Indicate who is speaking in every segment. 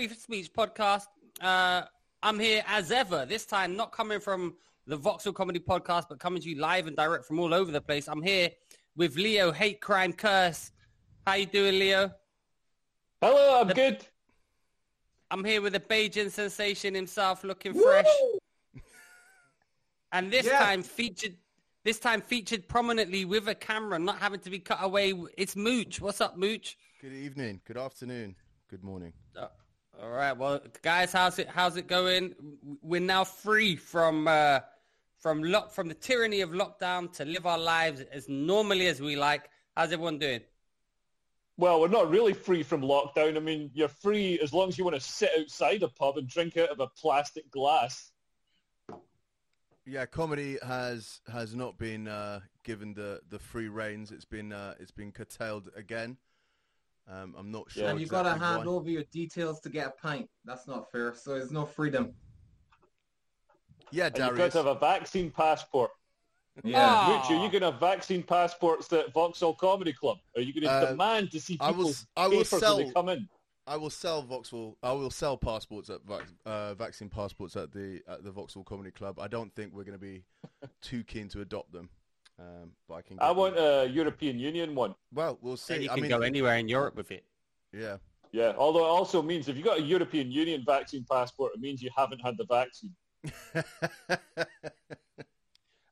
Speaker 1: five of Three Speech podcast. Uh, I'm here as ever. This time, not coming from the Vauxhall Comedy Podcast, but coming to you live and direct from all over the place. I'm here with Leo Hate Crime Kearse. How you doing, Leo?
Speaker 2: Hello, I'm the, good.
Speaker 1: I'm here with the Beijing sensation himself, looking Woo! fresh. And this yeah. time featured this time featured prominently with a camera, not having to be cut away. It's Mooch. What's up, Mooch?
Speaker 3: Good evening. Good afternoon. Good morning.
Speaker 1: Uh, all right. Well, guys, how's it? How's it going? We're now free from uh, from lock from the tyranny of lockdown to live our lives as normally as we like. How's everyone doing?
Speaker 2: Well, we're not really free from lockdown. I mean, you're free as long as you want to sit outside a pub and drink out of a plastic glass.
Speaker 3: Yeah, comedy has has not been uh, given the, the free reins. It's been uh, it's been curtailed again. Um, I'm not sure.
Speaker 4: And you've
Speaker 3: exactly
Speaker 4: got to hand why. over your details to get a pint. That's not fair. So there's no freedom.
Speaker 3: Yeah, Darius.
Speaker 2: you've got to have a vaccine passport. Yeah. Oh. Rich, are you going to have vaccine passports at Vauxhall Comedy Club? Are you going to uh, demand to see people I will, I will sell, when they come in?
Speaker 3: I will sell Vauxhall. I will sell passports at uh, vaccine passports at the at the Vauxhall Comedy Club. I don't think we're going to be too keen to adopt them. Um, but I can.
Speaker 2: I want a European Union one.
Speaker 3: Well, we'll see.
Speaker 1: And you
Speaker 3: I
Speaker 1: can
Speaker 3: mean,
Speaker 1: go anywhere in Europe with it.
Speaker 3: Yeah.
Speaker 2: Yeah. Although it also means if you got a European Union vaccine passport, it means you haven't had the vaccine.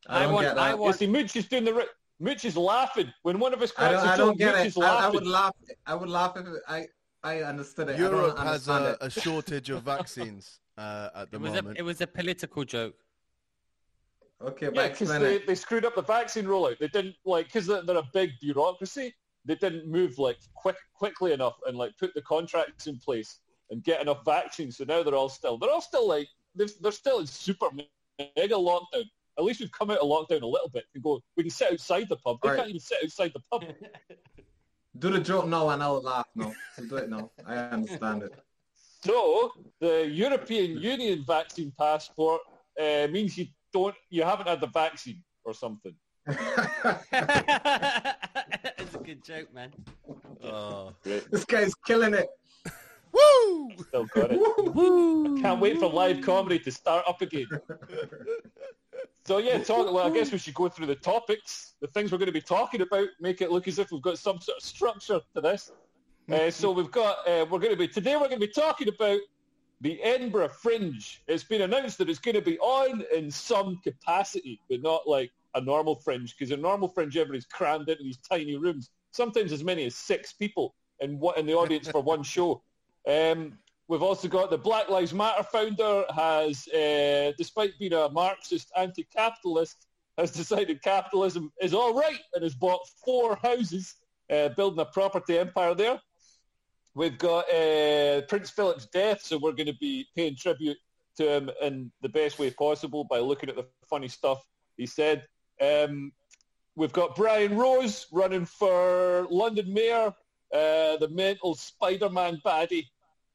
Speaker 4: I, I want. I
Speaker 2: want. You see, Mitch is doing the right. Mitch is laughing when one of us
Speaker 4: cracks
Speaker 2: I don't,
Speaker 4: I don't get it. I, I, would laugh. I would laugh if I I understood it.
Speaker 3: Europe has a, a, shortage of vaccines uh, at the
Speaker 1: it was
Speaker 3: moment.
Speaker 1: A, it was a political joke.
Speaker 4: Okay,
Speaker 2: yeah, because they, they screwed up the vaccine rollout. They didn't like because they're, they're, a big bureaucracy. They didn't move like quick quickly enough and like put the contracts in place and get enough vaccines. So now they're all still they're all still like they're, they're still in super mega lockdown. At least we've come out of lockdown a little bit and go. We can sit outside the pub. They right. can't even sit outside the pub.
Speaker 4: Do the joke now and I'll laugh now. So do it now. I understand it.
Speaker 2: So the European Union vaccine passport uh, means you don't, you haven't had the vaccine or something.
Speaker 1: it's a good joke, man.
Speaker 2: Oh,
Speaker 4: great. This guy's killing it.
Speaker 3: Woo!
Speaker 2: Still got it. Woo! Can't wait for live comedy to start up again. So yeah, talk. Well, I guess we should go through the topics, the things we're going to be talking about, make it look as if we've got some sort of structure to this. Uh, so we've got. Uh, we're going to be today. We're going to be talking about the Edinburgh Fringe. It's been announced that it's going to be on in some capacity, but not like a normal fringe, because a normal fringe everybody's crammed into these tiny rooms. Sometimes as many as six people in what in the audience for one show. Um, We've also got the Black Lives Matter founder has, uh, despite being a Marxist anti-capitalist, has decided capitalism is all right and has bought four houses, uh, building a property empire there. We've got uh, Prince Philip's death, so we're going to be paying tribute to him in the best way possible by looking at the funny stuff he said. Um, we've got Brian Rose running for London Mayor, uh, the mental Spider-Man baddie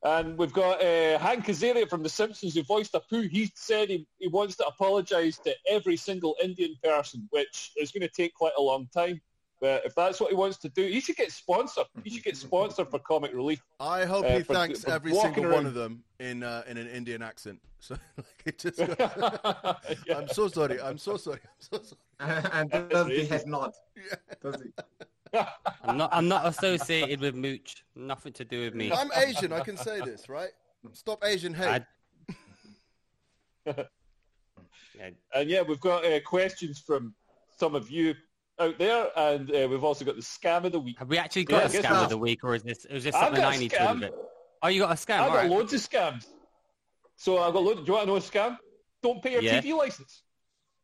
Speaker 2: and we've got uh, Hank Azaria from The Simpsons who voiced Apu. He said he, he wants to apologise to every single Indian person, which is going to take quite a long time. But if that's what he wants to do, he should get sponsored. He should get sponsored for comic relief.
Speaker 3: I hope uh, he for, thanks for every single around. one of them in uh, in an Indian accent. So like just yeah. I'm so sorry. I'm so sorry. I'm so
Speaker 4: sorry. and does the head nod? Yeah. Does he?
Speaker 1: I'm not. I'm not associated with Mooch. Nothing to do with me.
Speaker 3: I'm Asian. I can say this, right? Stop Asian hate.
Speaker 2: and yeah, we've got uh, questions from some of you out there, and uh, we've also got the scam of the week.
Speaker 1: Have we actually got yeah, a scam of the week, or is this is this something I need to do? Oh, you got a scam.
Speaker 2: I've got
Speaker 1: right.
Speaker 2: loads of scams. So I've got loads. Do you want to know a scam? Don't pay your yeah. TV license.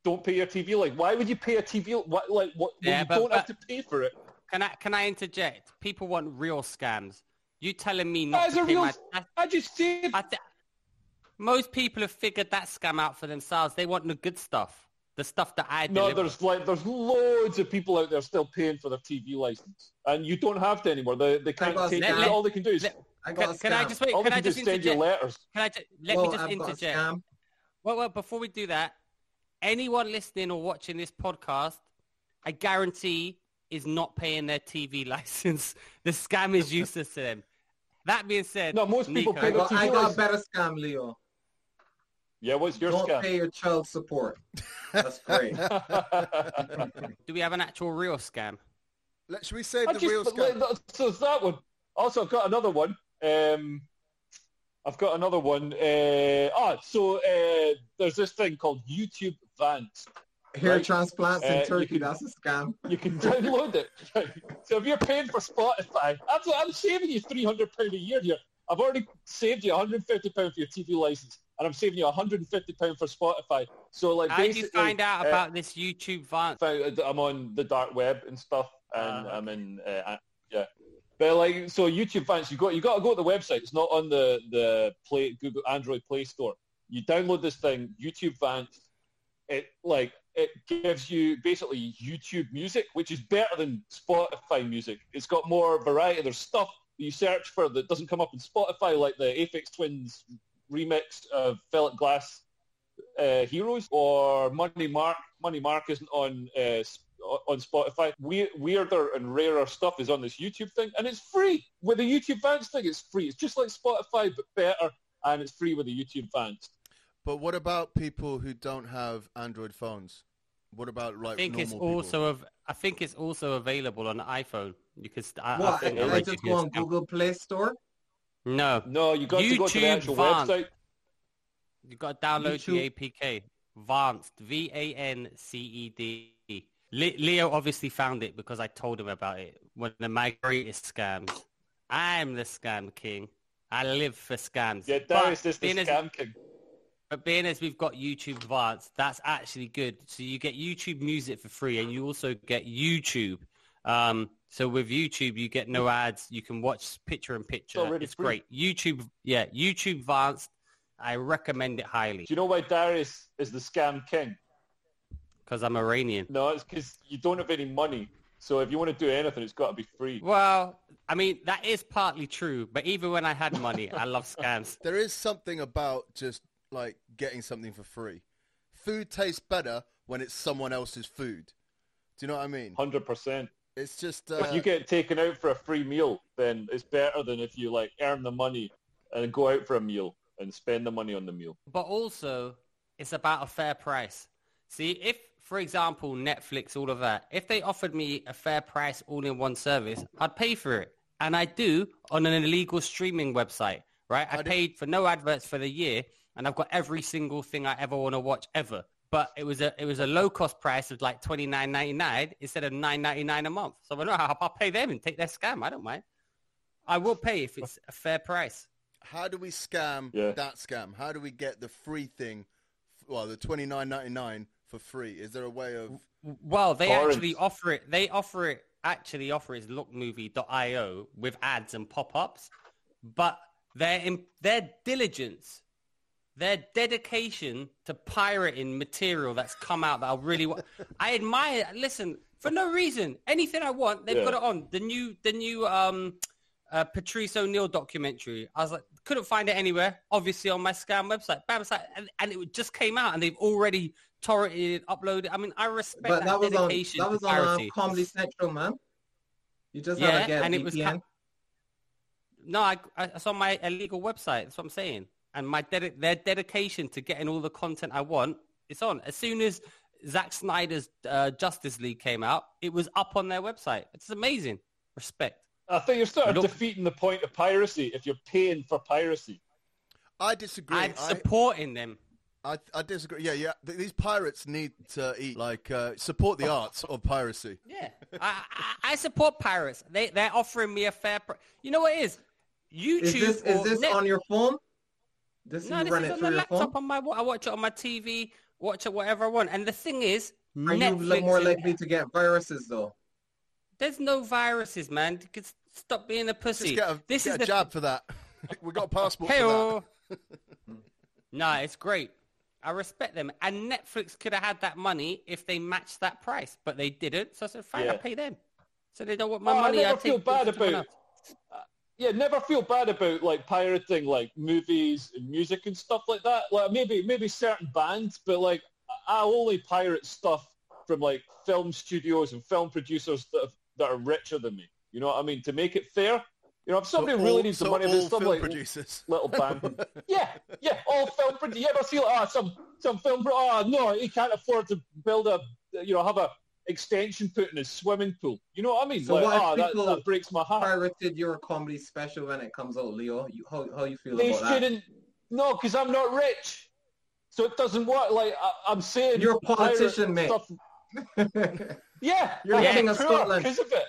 Speaker 2: Don't pay your TV license. Why would you pay a TV? What like what? Yeah, you but, don't but, have to pay for it.
Speaker 1: Can I can I interject? People want real scams. You telling me not to pay
Speaker 2: real,
Speaker 1: my?
Speaker 2: I, I just did. I th-
Speaker 1: most people have figured that scam out for themselves. They want the good stuff, the stuff that I.
Speaker 2: No, there's like there's loads of people out there still paying for their TV license, and you don't have to anymore. They they can't take. Let, let, all they can do is.
Speaker 1: Let, I can, can, I just wait?
Speaker 2: All
Speaker 1: can
Speaker 2: I
Speaker 1: just
Speaker 2: send interject? you letters?
Speaker 1: Can I just, let well, me just I've interject? Well, well, before we do that, anyone listening or watching this podcast, I guarantee is not paying their TV license. The scam is useless to them. That being said,
Speaker 2: No, most people
Speaker 1: Nico,
Speaker 2: pay
Speaker 4: I
Speaker 2: their
Speaker 4: got, I
Speaker 2: TV
Speaker 4: got a better scam, Leo.
Speaker 2: Yeah, what's your
Speaker 4: Don't
Speaker 2: scam?
Speaker 4: pay your child support. That's great.
Speaker 1: do we have an actual real scam?
Speaker 3: Let, should we save
Speaker 2: I
Speaker 3: the
Speaker 2: just,
Speaker 3: real scam?
Speaker 2: like, so it's that one. Also, I've got another one. Um, I've got another one. Uh, ah, so uh, there's this thing called YouTube Vanced.
Speaker 4: Hair
Speaker 2: Right.
Speaker 4: transplants in
Speaker 2: Uh, you
Speaker 4: Turkey,
Speaker 2: can-
Speaker 4: that's a scam.
Speaker 2: You can download it. Right. So if you're paying for Spotify, I'm, I'm saving you £300 a year here. I've already saved you £150 for your TV license, and I'm saving you £150 for Spotify. So like,
Speaker 1: How did you find out
Speaker 2: uh,
Speaker 1: about this YouTube Vanced?
Speaker 2: found I'm on the dark web and stuff, and
Speaker 1: Ah,
Speaker 2: I'm in uh, yeah. But like, so YouTube Vanced, you got you got to go to the website. It's not on the the Play Google Android Play Store. You download this thing, YouTube Vanced. It like it gives you basically YouTube music, which is better than Spotify music. It's got more variety. There's stuff you search for that doesn't come up in Spotify, like the Aphex Twins remix of Philip Glass uh, Heroes or Money Mark. Money Mark isn't on uh, on Spotify. We- weirder and rarer stuff is on this YouTube thing, and it's free. With the YouTube Vanced thing, it's free. It's just like Spotify, but better, and it's free with the YouTube Vanced.
Speaker 3: But what about people who don't have Android phones? What about like
Speaker 1: I think it's
Speaker 3: normal
Speaker 1: also of. I think it's also available on iPhone. You can. St- I, I
Speaker 4: What?
Speaker 2: I
Speaker 1: I
Speaker 4: I just go on. Google Play Store?
Speaker 1: No,
Speaker 2: No, you got to go to the
Speaker 1: YouTube
Speaker 2: actual
Speaker 1: Vanced.
Speaker 2: website.
Speaker 1: you got to download
Speaker 4: YouTube.
Speaker 1: the APK. Vanced, V-A-N-C-E-D. Le- Leo obviously found it because I told him about it. One of my greatest scams. I'm the scam king. I live for scams.
Speaker 2: Yeah,
Speaker 1: But
Speaker 2: Darius is the
Speaker 1: being as-
Speaker 2: scam king.
Speaker 1: But being as we've got YouTube Advanced, that's actually good. So you get YouTube Music for free, and you also get YouTube. Um, so with YouTube, you get no ads. You can watch picture in picture.
Speaker 2: already
Speaker 1: It's great. YouTube, yeah, YouTube Advanced. I recommend it highly
Speaker 2: Do you know why Darius is the scam king?
Speaker 1: because I'm Iranian.
Speaker 2: No, it's because you don't have any money. So if you want to do anything, it's got to be free.
Speaker 1: Well, I mean that is partly true, but even when I had money, I love scams.
Speaker 3: There is something about just like getting something for free. Food tastes better when it's someone else's food. Do you know what I mean?
Speaker 2: Hundred percent.
Speaker 3: It's just uh,
Speaker 2: If you get taken out for a free meal, then it's better than if you like earn the money and go out for a meal and spend the money on the meal.
Speaker 1: but also it's about a fair price. See, if, for example, Netflix, all of that, if they offered me a fair price all in one service, I'd pay for it. And I do on an illegal streaming website, right? I
Speaker 3: I
Speaker 1: paid for no adverts for the year and I've got every single thing I ever want to watch ever. But it was a it was a low cost price of like twenty nine ninety nine instead of nine ninety nine a month. So I know I'll, I'll pay them and take their scam. I don't mind. I will pay if it's a fair price.
Speaker 3: how do we scam
Speaker 2: Yeah.
Speaker 3: that scam? How do we get the free thing? Well, the twenty nine ninety nine for free. Is there a way of?
Speaker 1: Well, they
Speaker 2: Torrents.
Speaker 1: actually offer it. They offer it. Actually, offer is lookmovie.io with ads and pop-ups, but their their diligence, their dedication to pirating material that's come out that I really want. I admire. Listen, for no reason, anything I want, they've
Speaker 2: Yeah.
Speaker 1: got it on the new the new um uh, Patrice O'Neal documentary. I was like, couldn't find it anywhere. Obviously on my scam website, bam, like, and, and it just came out, and they've already torrented, uploaded. I mean, I respect
Speaker 4: But
Speaker 1: that,
Speaker 4: that was on
Speaker 1: dedication
Speaker 4: that was on uh. Comedy Central, man. You just
Speaker 1: Yeah, and
Speaker 4: VPN.
Speaker 1: it was ca- No, I, I it's on my illegal website. That's what I'm saying. And my dedi- their dedication to getting all the content I want, it's on. As soon as Zack Snyder's uh, Justice League came out, it was up on their website. It's amazing. Respect.
Speaker 2: I think you're sort of
Speaker 1: Look-
Speaker 2: defeating the point of piracy if you're paying for piracy.
Speaker 3: I disagree.
Speaker 1: I'm
Speaker 3: I,
Speaker 1: supporting them.
Speaker 3: I, I disagree. Yeah, yeah. Th- These pirates need to eat. Like uh, support the arts of piracy.
Speaker 1: Yeah, I, I, I support pirates. They they're offering me a fair price. You know what it is? YouTube
Speaker 4: Is this is this
Speaker 1: Net-
Speaker 4: on your phone? This
Speaker 1: No, this
Speaker 4: run
Speaker 1: is
Speaker 4: it
Speaker 1: on the laptop on my. I watch it on my TV. Watch it whatever I want. And the thing is,
Speaker 4: Are you
Speaker 1: Netflix
Speaker 4: li- more likely to get viruses though?
Speaker 1: There's no viruses, man. You Stop being a pussy.
Speaker 3: Just get a,
Speaker 1: this
Speaker 3: get
Speaker 1: is
Speaker 3: a
Speaker 1: the
Speaker 3: jab for that. we got a passport
Speaker 1: Hey,
Speaker 3: for that.
Speaker 1: nah, it's great. I respect them. And Netflix could have had that money if they matched that price, but they didn't. So I said, fine,
Speaker 2: Yeah.
Speaker 1: I'll pay them. So they don't want my
Speaker 2: Oh, I
Speaker 1: money.
Speaker 2: never
Speaker 1: take
Speaker 2: feel bad about-
Speaker 1: else.
Speaker 2: Yeah, never feel bad about like pirating like movies and music and stuff like that. Like maybe maybe certain bands, but like I only pirate stuff from like film studios and film producers that have that are richer than me. You know what I mean? To make it fair, you know, if
Speaker 3: So
Speaker 2: somebody
Speaker 3: all-
Speaker 2: really needs
Speaker 3: so
Speaker 2: the money, there's
Speaker 3: film
Speaker 2: like
Speaker 3: producers.
Speaker 2: little band. yeah, yeah, all film producers. You ever see like, oh, ah, some some film? Oh no, he can't afford to build a, you know, have a extension put in his swimming pool. You know what I mean?
Speaker 4: So
Speaker 2: like,
Speaker 4: what if
Speaker 2: oh, that,
Speaker 4: people-
Speaker 2: that breaks my heart.
Speaker 4: Pirated your comedy special when it comes out, Leo. You, how how you feel
Speaker 2: They
Speaker 4: about that?
Speaker 2: shouldn't. No, because I'm not rich, so it doesn't work. Like I, I'm saying,
Speaker 4: You're a politician,
Speaker 2: pirate
Speaker 4: mate.
Speaker 2: stuff- Yeah,
Speaker 4: You're
Speaker 2: I
Speaker 1: the
Speaker 4: king of Scotland.
Speaker 2: because of it.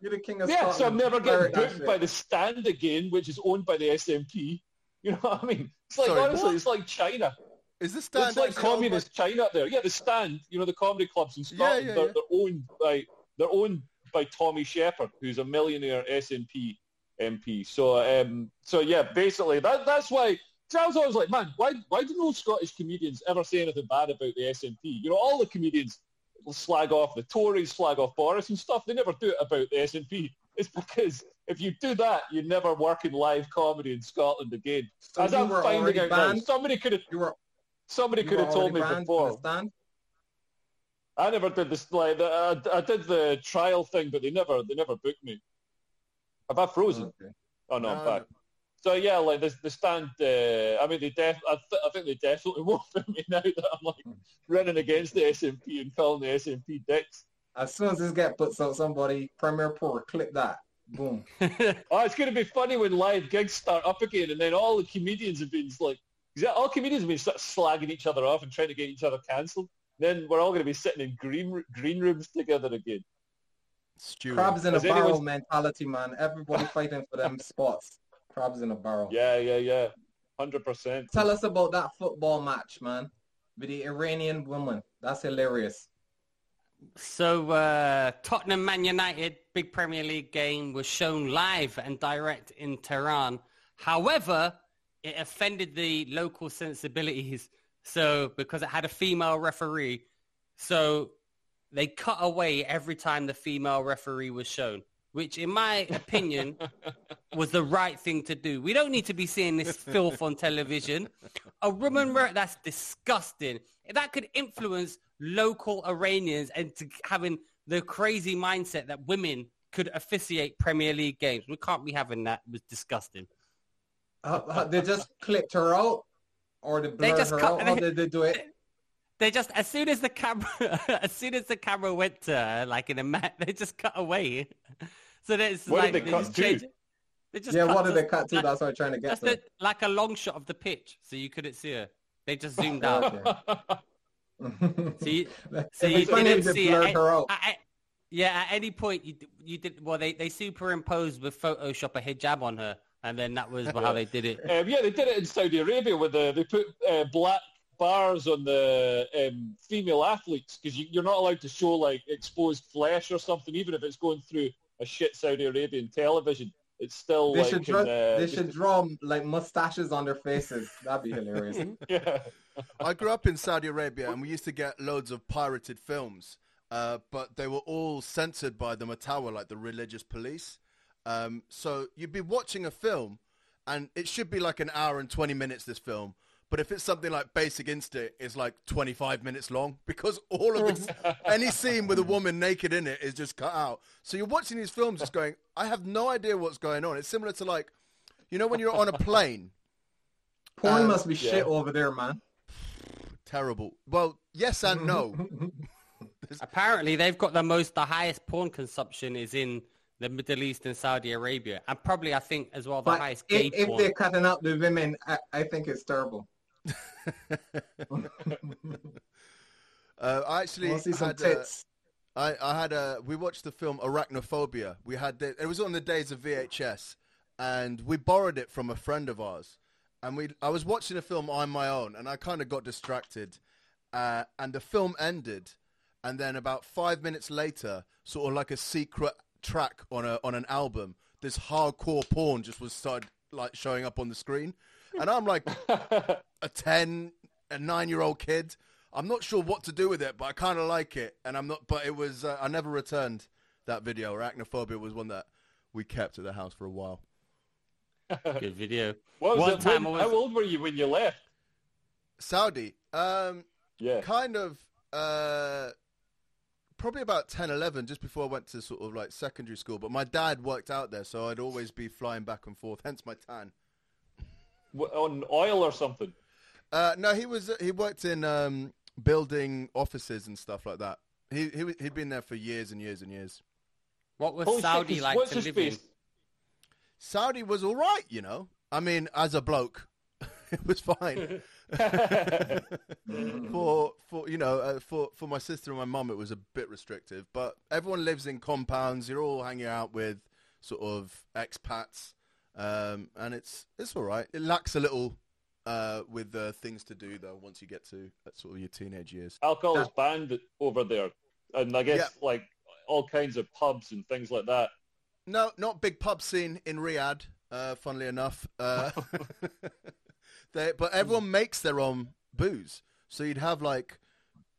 Speaker 4: You're the king of scotland
Speaker 2: Yeah,
Speaker 4: Scotland.
Speaker 2: so I'm never
Speaker 4: Pirate
Speaker 2: getting
Speaker 4: that
Speaker 2: booked by the Stand again, which is owned by the SNP. You know what I mean? It's like
Speaker 3: Sorry,
Speaker 2: honestly,
Speaker 3: what?
Speaker 2: it's like China.
Speaker 3: Is the stand
Speaker 2: it's like
Speaker 3: actually owned by-
Speaker 2: communist China up there. Yeah, the Stand. You know the comedy clubs in Scotland.
Speaker 3: yeah,
Speaker 2: they're,
Speaker 3: yeah.
Speaker 2: they're owned by they're owned by Tommy Sheppard, who's a millionaire SNP MP. So um, so yeah, basically that that's why. So I was always like, man, why why do no Scottish comedians ever say anything bad about the SNP? You know, all the comedians will slag off the Tories, slag off Boris and stuff. They never do it about the SNP. It's because if you do that, you never work in live comedy in Scotland again.
Speaker 4: So
Speaker 2: As I'm finding
Speaker 4: already
Speaker 2: out now, somebody could have
Speaker 4: You were
Speaker 2: somebody
Speaker 4: you
Speaker 2: could have told me
Speaker 4: already
Speaker 2: before.
Speaker 4: the?
Speaker 2: I never did this. Like I, I did the trial thing, but they never they never booked me. Have I frozen?
Speaker 4: Okay.
Speaker 2: Oh no, I'm
Speaker 3: No,
Speaker 2: back. So yeah, like the the stand. Uh, I mean, they def. I, th- I think they definitely won't book me now that I'm like running against the SNP and calling the SNP dicks.
Speaker 4: As soon as this get puts out, somebody Premiere Pro clip that. Boom.
Speaker 2: Oh, it's going to be funny when live gigs start up again, and then all the comedians have been like, yeah, all comedians have been sort of slagging each other off and trying to get each other cancelled. Then we're all going to be sitting in green green rooms together again.
Speaker 3: Stewing.
Speaker 4: Crabs in a
Speaker 2: Has
Speaker 4: barrel mentality, man. Everybody fighting for them spots. Crabs in a barrel.
Speaker 2: Yeah, yeah, yeah, hundred percent.
Speaker 4: Tell us about that football match, man. With the Iranian woman. That's hilarious.
Speaker 1: So uh, Tottenham Man United big Premier League game was shown live and direct in Tehran. However, it offended the local sensibilities. So because it had a female referee, so they cut away every time the female referee was shown, which in my opinion was the right thing to do. We don't need to be seeing this filth on television. A woman re- that's disgusting. That could influence local Iranians into having the crazy mindset that women could officiate Premier League games. We can't be having that. It was disgusting.
Speaker 4: Uh, uh, they just clipped her out? Or they blurred
Speaker 1: just
Speaker 4: her
Speaker 1: cut-
Speaker 4: out? How did they do it?
Speaker 1: They just as soon as the camera as soon as the camera went to her, like in a mat, they just cut away. So there's
Speaker 2: Where
Speaker 1: like
Speaker 2: did they cut
Speaker 1: just
Speaker 2: to?
Speaker 1: They just
Speaker 4: Yeah,
Speaker 1: cut
Speaker 4: what did they cut to?
Speaker 1: like-
Speaker 4: That's what I'm trying to get
Speaker 1: Just
Speaker 4: to.
Speaker 1: a, like a long shot of the pitch, so you couldn't see her. They just zoomed out.
Speaker 4: Okay.
Speaker 1: So you,
Speaker 4: It'd
Speaker 1: so
Speaker 4: be
Speaker 1: you
Speaker 4: funny
Speaker 1: didn't see
Speaker 4: blurred her out.
Speaker 1: At- at- yeah, at any point you you did well. They they superimposed with Photoshop a hijab on her, and then that was how they did it.
Speaker 2: Um, yeah, they did it in Saudi Arabia with the they put uh, black bars on the um, female athletes because you, you're not allowed to show like exposed flesh or something, even if it's going through a shit Saudi Arabian television. It's still
Speaker 4: They
Speaker 2: like
Speaker 4: should
Speaker 2: in,
Speaker 4: draw.
Speaker 2: uh,
Speaker 4: they
Speaker 2: just-
Speaker 4: should draw like mustaches on their faces. That'd be hilarious.
Speaker 2: yeah.
Speaker 3: I grew up in Saudi Arabia, and we used to get loads of pirated films, uh, but they were all censored by the Matawa, like the religious police. Um, so you'd be watching a film, and it should be like an hour and 20 minutes, this film. But if it's something like Basic Instinct, it's like 25 minutes long because all of it, any scene with a woman naked in it is just cut out. So you're watching these films just going, I have no idea what's going on. It's similar to like, you know, when you're on a plane
Speaker 4: Porn
Speaker 3: Um,
Speaker 4: must be
Speaker 2: yeah.
Speaker 4: shit over there, man.
Speaker 3: Terrible. Well, yes and no.
Speaker 1: Apparently, they've got the most, the highest porn consumption is in the Middle East and Saudi Arabia, and probably I think as well the
Speaker 4: But
Speaker 1: highest gay
Speaker 4: if, if
Speaker 1: porn.
Speaker 4: they're cutting up the women, I, I think it's terrible.
Speaker 3: Uh, I actually
Speaker 4: want to see some
Speaker 3: had, uh. I, I had a. We watched the film Arachnophobia. We had the, it was on the days of VHS, and we borrowed it from a friend of ours. And we, I was watching a film on my own, and I kind of got distracted. Uh, and the film ended, and then about five minutes later, sort of like a secret track on a on an album, this hardcore porn just was started like showing up on the screen, and I'm like a ten, a nine year old kid. I'm not sure what to do with it, but I kind of like it, and I'm not. But it was uh, I never returned that video. Arachnophobia was one that we kept at the house for a while.
Speaker 1: Good video.
Speaker 2: What was
Speaker 1: One time
Speaker 2: when-
Speaker 1: was-
Speaker 2: How old were you when you left?
Speaker 3: Saudi, um,
Speaker 2: Yeah.
Speaker 3: kind of, uh, probably about 10, 11, just before I went to sort of like secondary school. But my dad worked out there, so I'd always be flying back and forth. Hence my tan.
Speaker 2: W- On oil or something.
Speaker 3: Uh, no, he was he worked in um, building offices and stuff like that. He he he'd been there for years and years and years.
Speaker 1: What was
Speaker 2: Holy shit,
Speaker 1: like to live in?
Speaker 3: Saudi was all right, you know. I mean, as a bloke, it was fine. for for you know uh, for for my sister and my mum, it was a bit restrictive. But everyone lives in compounds. You're all hanging out with sort of expats, um, and it's it's all right. It lacks a little uh, with uh, things to do though. Once you get to uh, sort of your teenage years.
Speaker 2: Alcohol is banned over there, and I guess
Speaker 3: Yeah.
Speaker 2: like all kinds of pubs and things like that.
Speaker 3: No, not big pub scene in Riyadh. Uh, funnily enough, uh, they, but everyone makes their own booze. So you'd have like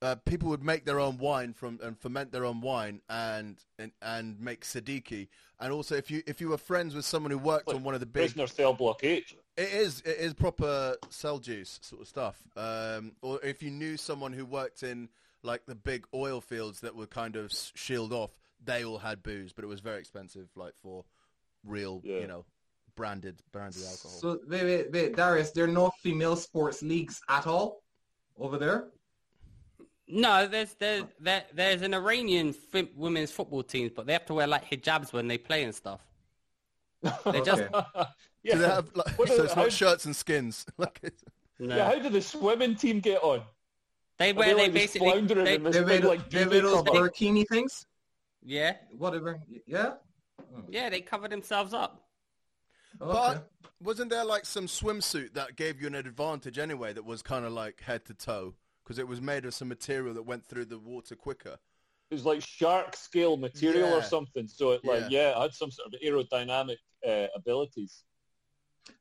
Speaker 3: uh, people would make their own wine from and ferment their own wine and and, and make siddiqui. And also, if you if you were friends with someone who worked on one of the big,
Speaker 2: Prisoner cell block H.
Speaker 3: it is it is proper cell juice sort of stuff. Um, or if you knew someone who worked in like the big oil fields that were kind of s- shielded off, they all had booze, but it was very expensive, like for real,
Speaker 2: Yeah.
Speaker 3: you know, branded branded alcohol.
Speaker 4: So wait, wait, wait, Darius, there are no female sports leagues at all over there.
Speaker 1: No, there's there's there, there's an Iranian f- women's football team, but they have to wear like hijabs when they play and stuff. They just
Speaker 2: yeah.
Speaker 3: Do they have like, so
Speaker 2: do-
Speaker 3: it's not shirts and skins. like
Speaker 1: no.
Speaker 2: yeah, how did the swimming team get on?
Speaker 1: they wear
Speaker 2: they,
Speaker 1: they
Speaker 2: like, just
Speaker 1: basically
Speaker 2: floundering
Speaker 1: they-
Speaker 2: in
Speaker 4: They wear,
Speaker 2: like,
Speaker 4: they wear
Speaker 2: duvet
Speaker 4: those burkini things.
Speaker 1: yeah
Speaker 4: Whatever. Yeah.
Speaker 1: yeah they cover themselves up.
Speaker 4: Okay.
Speaker 3: But wasn't there like some swimsuit that gave you an advantage anyway? That was kind of like head to toe because it was made of some material that went through the water quicker.
Speaker 2: It was like shark scale material or something. So it like
Speaker 3: Yeah.
Speaker 2: yeah, it had some sort of aerodynamic uh, abilities.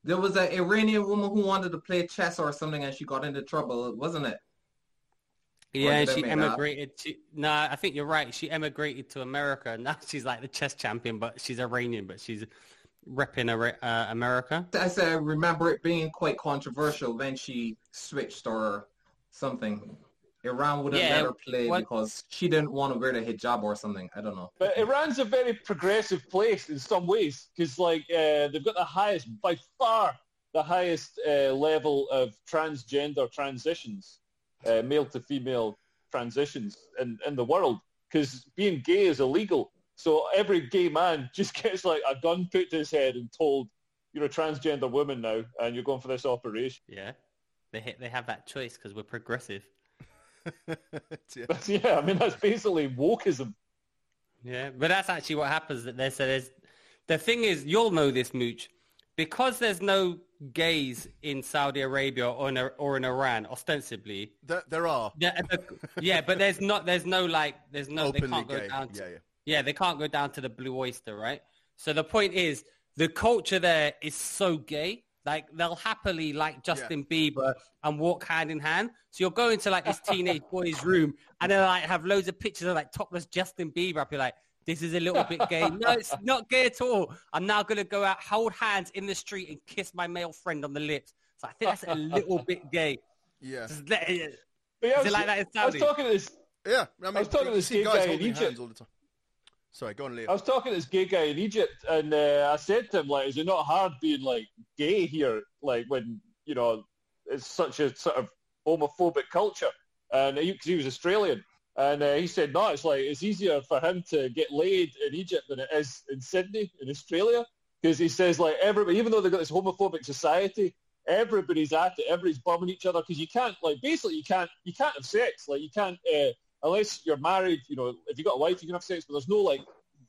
Speaker 4: There was an Iranian woman who wanted to play chess or something, and she got into trouble, wasn't it?
Speaker 1: Yeah, she
Speaker 4: make up?
Speaker 1: emigrated. To, no, I think you're right. She emigrated to America. and Now she's like the chess champion, but she's Iranian, but she's repping uh, America.
Speaker 4: I said I remember it being quite controversial Then she switched or something. Iran wouldn't
Speaker 1: Yeah,
Speaker 4: let her play
Speaker 1: what-
Speaker 4: because she didn't want to wear the hijab or something. I don't know.
Speaker 2: But Iran's a very progressive place in some ways because like uh, they've got the highest, by far, the highest uh, level of transgender transitions, uh, male to female transitions in, in the world because being gay is illegal. So every gay man just gets like a gun put to his head and told, you're a transgender woman now and you're going for this operation.
Speaker 1: Yeah, they ha- they have that choice because we're progressive.
Speaker 3: Yeah.
Speaker 2: I mean, that's basically wokeism.
Speaker 1: Yeah, but that's actually what happens. That there's, so there's the thing is, you'll know this, Mooch, because there's no gays in Saudi Arabia or in, or in Iran, ostensibly.
Speaker 3: There, there are
Speaker 1: Yeah, yeah, but there's not. There's no like. There's no.
Speaker 3: openly
Speaker 1: they can't go
Speaker 3: gay.
Speaker 1: down. To,
Speaker 3: yeah, yeah.
Speaker 1: Yeah, they can't go down to the Blue Oyster, right? So the point is, the culture there is so gay. Like they'll happily like Justin Bieber and walk hand in hand. So you'll go into like this teenage boy's room and then like have loads of pictures of like topless Justin Bieber. I'll be like, this is a little bit gay. No, it's not gay at all. I'm now gonna go out, hold hands in the street, and kiss my male friend on the lips. So I think that's a little bit gay.
Speaker 3: Yeah,
Speaker 1: Just let
Speaker 2: yeah, I
Speaker 1: Is it
Speaker 2: was,
Speaker 1: like that in
Speaker 2: I was talking to this
Speaker 3: yeah. I, mean,
Speaker 2: was talking to
Speaker 3: you
Speaker 2: this
Speaker 3: see guys
Speaker 2: guy in
Speaker 3: holding
Speaker 2: Egypt.
Speaker 3: hands all the time. Sorry, go on.
Speaker 2: I was talking to this gay guy in Egypt, and uh, I said to him, like, is it not hard being like gay here, like when you know it's such a sort of homophobic culture? And because he, was Australian, and uh, he said, no, it's like it's easier for him to get laid in Egypt than it is in Sydney in Australia, because he says like everybody, even though they've got this homophobic society, everybody's at it, everybody's bumming each other, because you can't like basically you can't you can't have sex, like you can't. Uh, unless you're married, you know, if you've got a wife, you can have sex, but there's no like,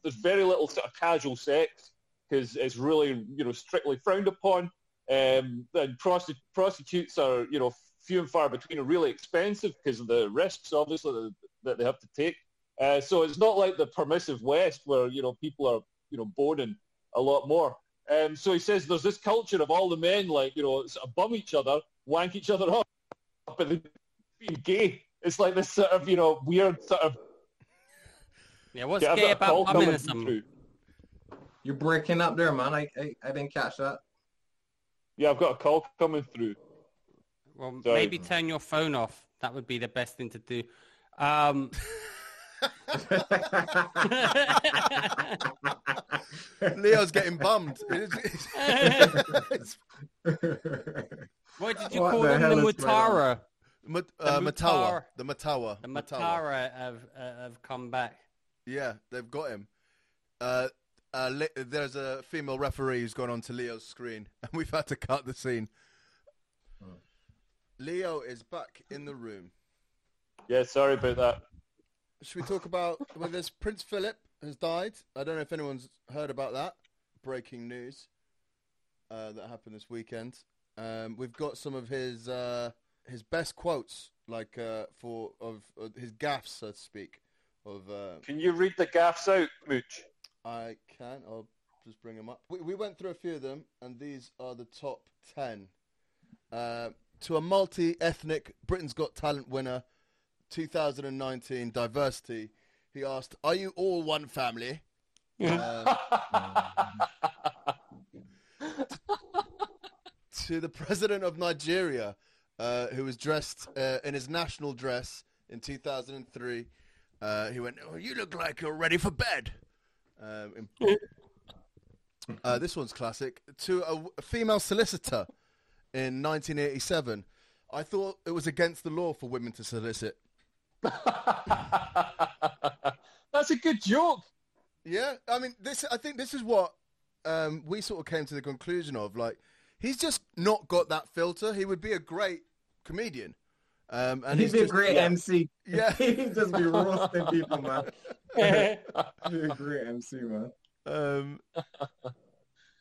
Speaker 2: there's very little sort of casual sex because it's really, you know, strictly frowned upon. Um, and prosti- prostitutes are, you know, few and far between are really expensive because of the risks, obviously, that, they have to take. Uh, so it's not like the permissive West where, you know, people are, you know, boning a lot more. Um, so he says there's this culture of all the men, like, you know, sort of bum each other, wank each other up, but they being gay. It's like this sort of, you know, weird sort of
Speaker 1: yeah, what's
Speaker 2: Yeah, I've
Speaker 1: gay
Speaker 2: got a call
Speaker 1: about bumming
Speaker 2: coming
Speaker 1: or something?
Speaker 2: through.
Speaker 4: You're breaking up there, man. I, I, I didn't catch that.
Speaker 2: Yeah, I've got a call coming through.
Speaker 1: Well,
Speaker 2: Sorry.
Speaker 1: maybe turn your phone off. That would be the best thing to do. Um,
Speaker 3: Leo's getting bummed. It's- it's-
Speaker 1: what did you
Speaker 4: What
Speaker 1: call
Speaker 4: the
Speaker 1: them? The
Speaker 4: hell is going on?
Speaker 1: Mutara.
Speaker 3: Mat- uh,
Speaker 1: The
Speaker 3: Matawa. The Matawa.
Speaker 1: The
Speaker 3: Matawa.
Speaker 1: Mutara have uh, have come back.
Speaker 3: Yeah, they've got him. Uh, uh, Le- there's a female referee who's gone onto Leo's screen, and we've had to cut the scene. Leo is back in the room.
Speaker 2: Yeah, sorry about that.
Speaker 3: Should we talk about well, there's Prince Philip has died. I don't know if anyone's heard about that. Breaking news uh, that happened this weekend. Um, we've got some of his uh, his best quotes, like uh, for of, of his gaffes, so to speak. Of uh,
Speaker 2: Can you read the gaffes out, Mooch?
Speaker 3: I can. I'll just bring them up. We, we went through a few of them, and these are the top ten. Uh, to a multi-ethnic Britain's Got Talent winner, 2019 diversity, he asked, "Are you all one family?" Uh, to the president of Nigeria, uh, who was dressed uh, in his national dress in 2003. Uh, he went, oh, "You look like you're ready for bed." Um, in- uh, this one's classic. To a, a female solicitor in 1987, I thought it was against the law for women to solicit.
Speaker 2: That's a good joke.
Speaker 3: Yeah, I mean, this. I think this is what um, we sort of came to the conclusion of. Like, he's just not got that filter. He would be a great comedian, um, and
Speaker 4: He'd
Speaker 3: he's
Speaker 4: be a great
Speaker 2: yeah.
Speaker 4: MC.
Speaker 3: Yeah.
Speaker 4: He'd just be roasting people, man. He'd be a great MC, man.
Speaker 3: Um,